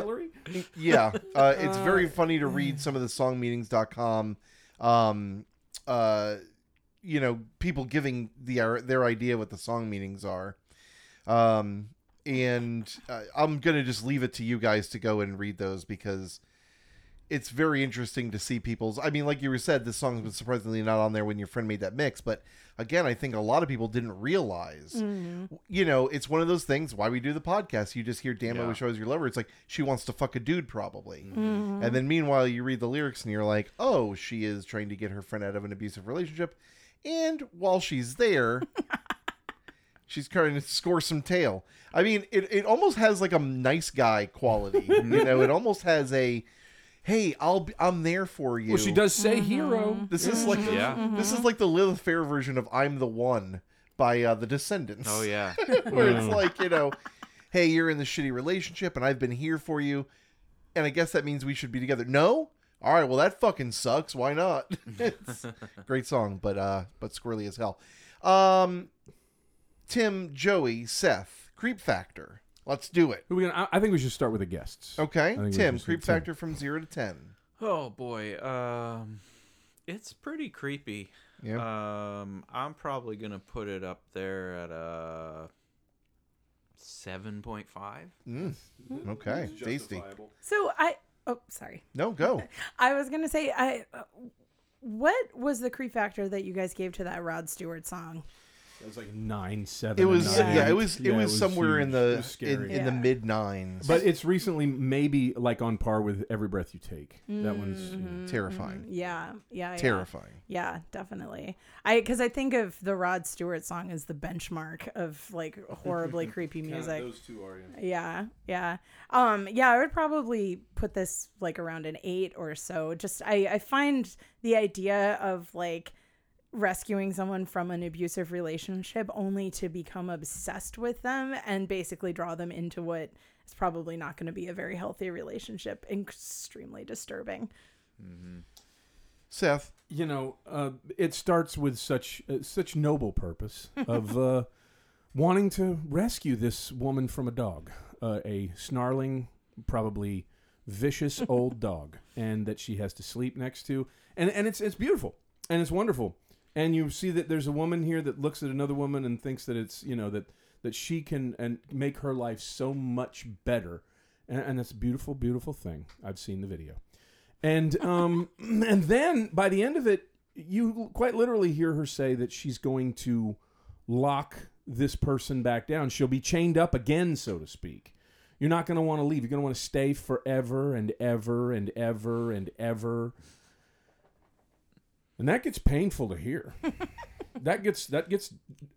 Hillary? Yeah, uh, it's very funny to read some of the songmeanings.com. Um, uh, you know, people giving the their idea what the song meanings are. Um, and uh, I'm gonna just leave it to you guys to go and read those because it's very interesting to see people's. I mean, like you said, this song was surprisingly not on there when your friend made that mix, but again, I think a lot of people didn't realize. You know, it's one of those things. Why we do the podcast? You just hear "Damn, I Yeah. wish I was your lover." It's like she wants to fuck a dude, probably. And then meanwhile, you read the lyrics and you're like, "Oh, she is trying to get her friend out of an abusive relationship," and while she's there. [laughs] She's trying to score some tail. I mean, it, it almost has like a nice guy quality. you [laughs] know, it almost has a, hey, I'll be, I'm there for you. Well, she does say hero. This is like Yeah. [laughs] this is like the Lilith Fair version of "I'm the One" by uh, the Descendents. Oh yeah. where it's like you know, hey, you're in this shitty relationship, and I've been here for you, and I guess that means we should be together. No, all right, well that fucking sucks. Why not? [laughs] it's great song, but uh, but squirrely as hell. Um, Tim, Joee, Seth, Creep Factor. Let's do it. Who we gonna, I I think we should start with the guests. Okay, I think we Tim, should say Creep Tim. Factor from zero to ten. Oh boy. Um, it's pretty creepy. Yeah. Um, I'm probably gonna put it up there at a seven point five. Mm. Okay, tasty. so I. Oh, sorry. No, go. [laughs] I was gonna say I. Uh, what was the creep factor that you guys gave to that Rod Stewart song? It was like nine seven. It was nine, yeah, it was it Yeah, was somewhere in the It scary. in, in the mid nines. But it's recently maybe like on par with Every Breath You Take. That one's you Mm-hmm. know, terrifying. Yeah, yeah, yeah. Terrifying. Yeah, definitely. I because I think of the Rod Stewart song as the benchmark of like horribly [laughs] creepy music. those two are. Yeah, yeah. Um, yeah, I would probably put this like around an eight or so. Just I, I find the idea of like rescuing someone from an abusive relationship only to become obsessed with them and basically draw them into what is probably not going to be a very healthy relationship extremely disturbing. Seth, You know, uh, it starts with such uh, such noble purpose [laughs] of uh, wanting to rescue this woman from a dog, uh, a snarling, probably vicious [laughs] old dog, and that she has to sleep next to, and and it's it's beautiful and it's wonderful, and you see that there's a woman here that looks at another woman and thinks that it's you know that that she can and make her life so much better, and, and it's a beautiful beautiful thing. I've seen the video. And um [clears throat] and then by the end of it you quite literally hear her say that she's going to lock this person back down. She'll be chained up again so to speak. You're not going to want to leave. You're going to want to stay forever and ever and ever and ever and that gets painful to hear [laughs] that gets that gets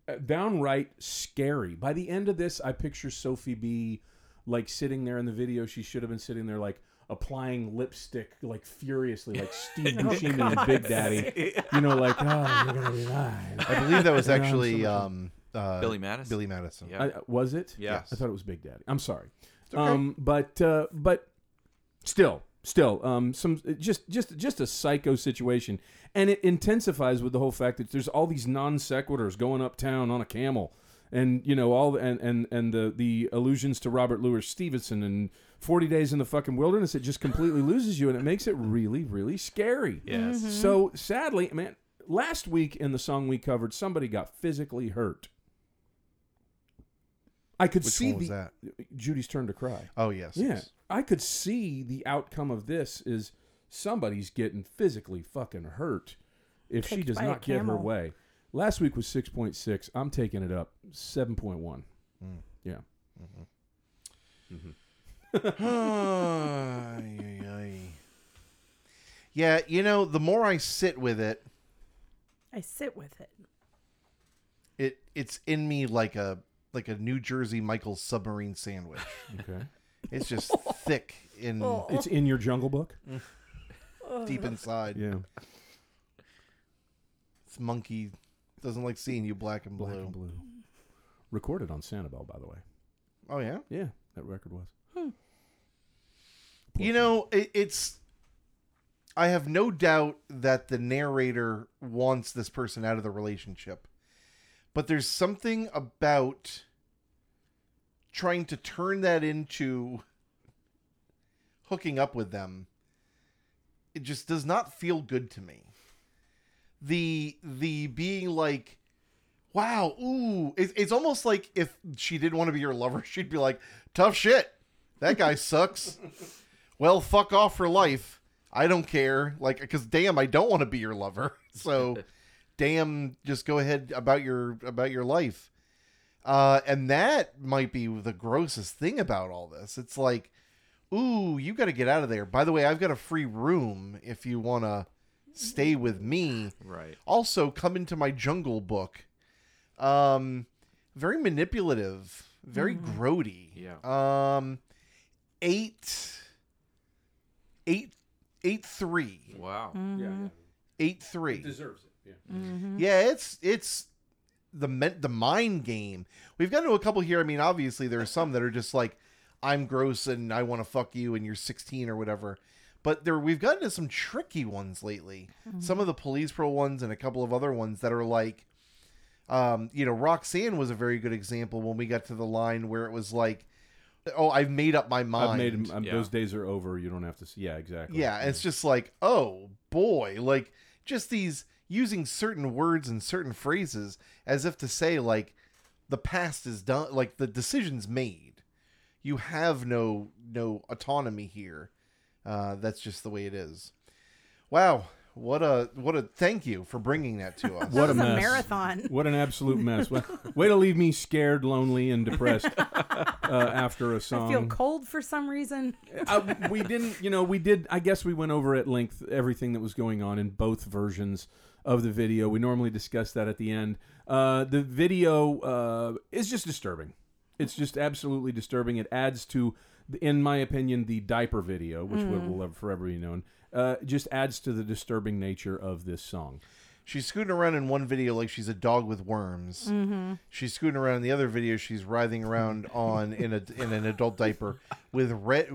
uh, downright scary by the end of this i picture sophie b like sitting there in the video she should have been sitting there like applying lipstick like furiously like steve buscemi and big daddy [laughs] you know like oh you're gonna be mine I believe that was Yeah, I'm actually so um, uh, Billy Madison. Billy Madison. Yeah. I, was it Yes. i thought it was big daddy i'm sorry okay. um but uh but still still um some just just just a psycho situation. And it intensifies with the whole fact that there's all these non sequiturs going uptown on a camel. And you know all and and and the the allusions to Robert Louis Stevenson and 40 days in the fucking wilderness it just completely loses you and it makes it really really scary. Yes. so sadly man last week in the song we covered somebody got physically hurt I could Which see one was the that? Judy's turn to cry Oh yes. yeah, yes. I could see the outcome of this is somebody's getting physically fucking hurt if she does by a not get her camel. way. Last week was 6.6. I'm taking it up 7.1. Hmm. Yeah. Mm-hmm. Mm-hmm. [laughs] Ay, ay, ay. Yeah, you know, the more I sit with it, I sit with it. it it's in me like a like a New Jersey Michael's submarine sandwich. Okay. It's just [laughs] thick in Oh. It's in your Jungle Book. [laughs] deep inside. Yeah. This monkey doesn't like seeing you black and blue. Black and blue. Recorded on Sanibel, by the way. Oh yeah. Yeah, that record was. Hmm. You know, it, it's. I have no doubt that the narrator wants this person out of the relationship, but there's something about trying to turn that into hooking up with them. It just does not feel good to me. The the being like, wow, ooh, it's it's almost like if she didn't want to be your lover, [laughs] she'd be like, tough shit. That guy [laughs] sucks well, fuck off for life. I don't care. Like, because damn, I don't want to be your lover. [laughs] So, damn, just go ahead about your about your life. Uh, and that might be the grossest thing about all this. It's like, ooh, you got to get out of there. By the way, I've got a free room if you want to stay with me. Right. Also, come into my jungle book. Um, very manipulative, very grody. Yeah. Um, eight, eight, eight three, Wow. Mm-hmm. eight three. deserves it. Yeah. Mm-hmm. Yeah, it's it's the men- the mind game. We've gotten to a couple here. I mean, obviously there are some that are just like, I'm gross and I want to fuck you and you're 16 or whatever. But there we've gotten to some tricky ones lately. Some of the police pro ones and a couple of other ones that are like, um, you know, Roxanne was a very good example when we got to the line where it was like, oh, I've made up my mind. I've made um, Yeah. those days are over. You don't have to. See. Yeah, exactly. Yeah, it's just like, oh boy, like just these using certain words and certain phrases as if to say like the past is done, like the decision's made. You have no no autonomy here. Uh, that's just the way it is. Wow, what a what a thank you for bringing that to us. [laughs] What a was a mess. marathon. What an absolute mess. Way, [laughs] way to leave me scared, lonely, and depressed uh, after a song. I feel cold for some reason. uh, we didn't, you know, we did. I guess we went over at length everything that was going on in both versions of the video. We normally discuss that at the end. Uh, the video uh, is just disturbing. It's just absolutely disturbing. It adds to, in my opinion, the diaper video, which will, will forever be known. Uh, just adds to the disturbing nature of this song. She's scooting around in one video like she's a dog with worms. Mm-hmm. She's scooting around in the other video. She's writhing around on in a in an adult diaper with red,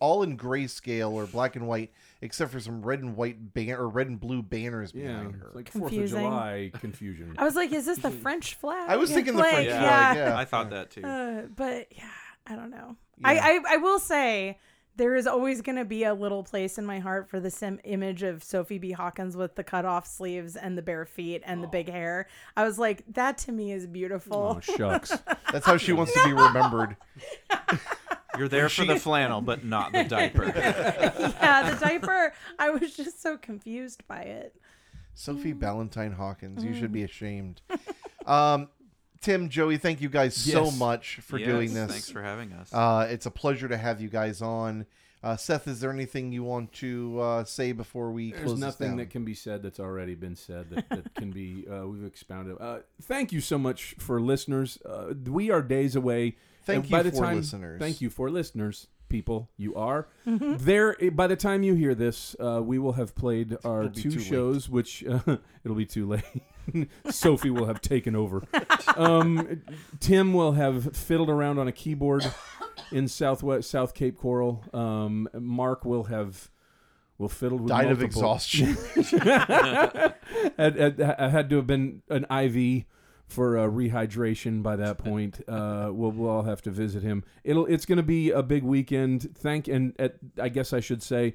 all in grayscale or black and white, except for some red and white ban- or red and blue banners Yeah, behind her. it's like Fourth of Confusing. July confusion. I was like, is this the [laughs] French flag? I was thinking the Like, French yeah. flag. Yeah, I thought that too. Uh, but yeah, I don't know. Yeah. I, I I will say there is always going to be a little place in my heart for this Im- image of Sophie B. Hawkins with the cut off sleeves and the bare feet and the big hair. I was like, that to me is beautiful. oh shucks. That's how she wants to be [laughs] remembered. [laughs] You're there for the flannel, but not the diaper. [laughs] yeah, the diaper. I was just so confused by it. Sophie Ballantine Hawkins, you should be ashamed. Um, Tim, Joee, thank you guys so Yes. much for Yes, doing this. Thanks for having us. Uh, it's a pleasure to have you guys on. Uh, Seth, is there anything you want to uh, say before we There's close this nothing down? that can be said that's already been said that, that can be uh, we've expounded. Uh, thank you so much for listeners. Uh, we are days away. Thank And you by the for time, listeners. Thank you for listeners, people. You are there. By the time you hear this, uh, we will have played our It'll be two too shows, which uh, [laughs] it'll be too late. [laughs] Sophie will have taken over. [laughs] Um, Tim will have fiddled around on a keyboard in Southwest South Cape Coral. Um, Marc will have will fiddled with Died of exhaustion. had, had, had to have been an IV for uh, rehydration by that point. Uh, we'll, we'll all have to visit him. It'll it's going to be a big weekend. Thank and at, I guess I should say,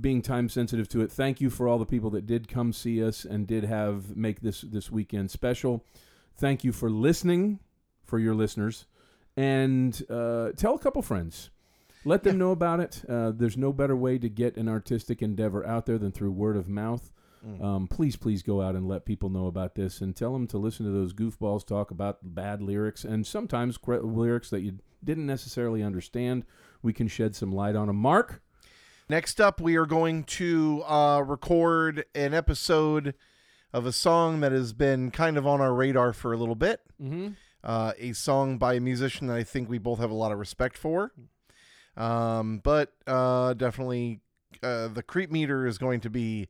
being time sensitive to it. Thank you for all the people that did come see us and did have make this this weekend special. Thank you for listening, for your listeners, and uh, tell a couple friends. Let them know about it. Uh, there's no better way to get an artistic endeavor out there than through word of mouth. Mm. Um, please, please go out and let people know about this and tell them to listen to those goofballs talk about bad lyrics and sometimes cre- lyrics that you didn't necessarily understand. We can shed some light on them. Marc, Next up, we are going to uh, record an episode of a song that has been kind of on our radar for a little bit. Mm-hmm. Uh, a song by a musician that I think we both have a lot of respect for. Um, but uh, definitely, uh, the creep meter is going to be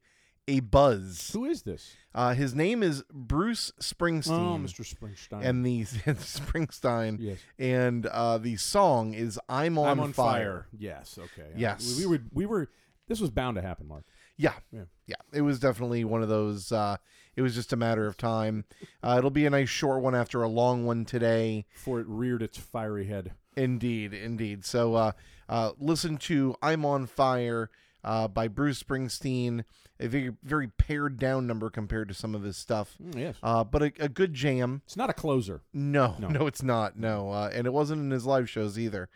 a buzz. Who is this? Uh, his name is Bruce Springsteen. Oh, Mr. Springsteen. And [laughs] the Springsteen. yes, And uh, the song is "I'm on, I'm on fire. fire. Yes. Okay. Yes. We, we were. We were. This was bound to happen, Marc. Yeah. Yeah. Yeah. It was definitely one of those. Uh, it was just a matter of time. Uh, it'll be a nice short one after a long one today. Before it reared its fiery head. Indeed. Indeed. So uh, uh, listen to I'm on Fire uh, by Bruce Springsteen. A very, very pared down number compared to some of his stuff. Mm, yes. Uh, but a, a good jam. It's not a closer. No, No. no, it's not. No, uh, and it wasn't in his live shows either.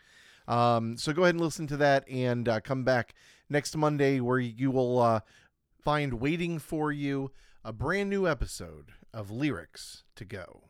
Um, so go ahead and listen to that, and uh, come back next Monday where you will uh, find waiting for you a brand new episode of Lyrics to Go.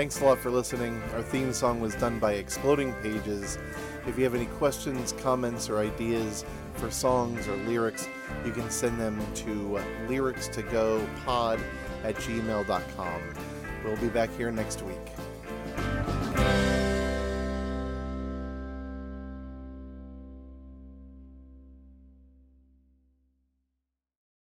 Thanks a lot for listening. Our theme song was done by Exploding Pages. If you have any questions, comments, or ideas for songs or lyrics, you can send them to lyrics to go pod at gmail.com. We'll be back here next week.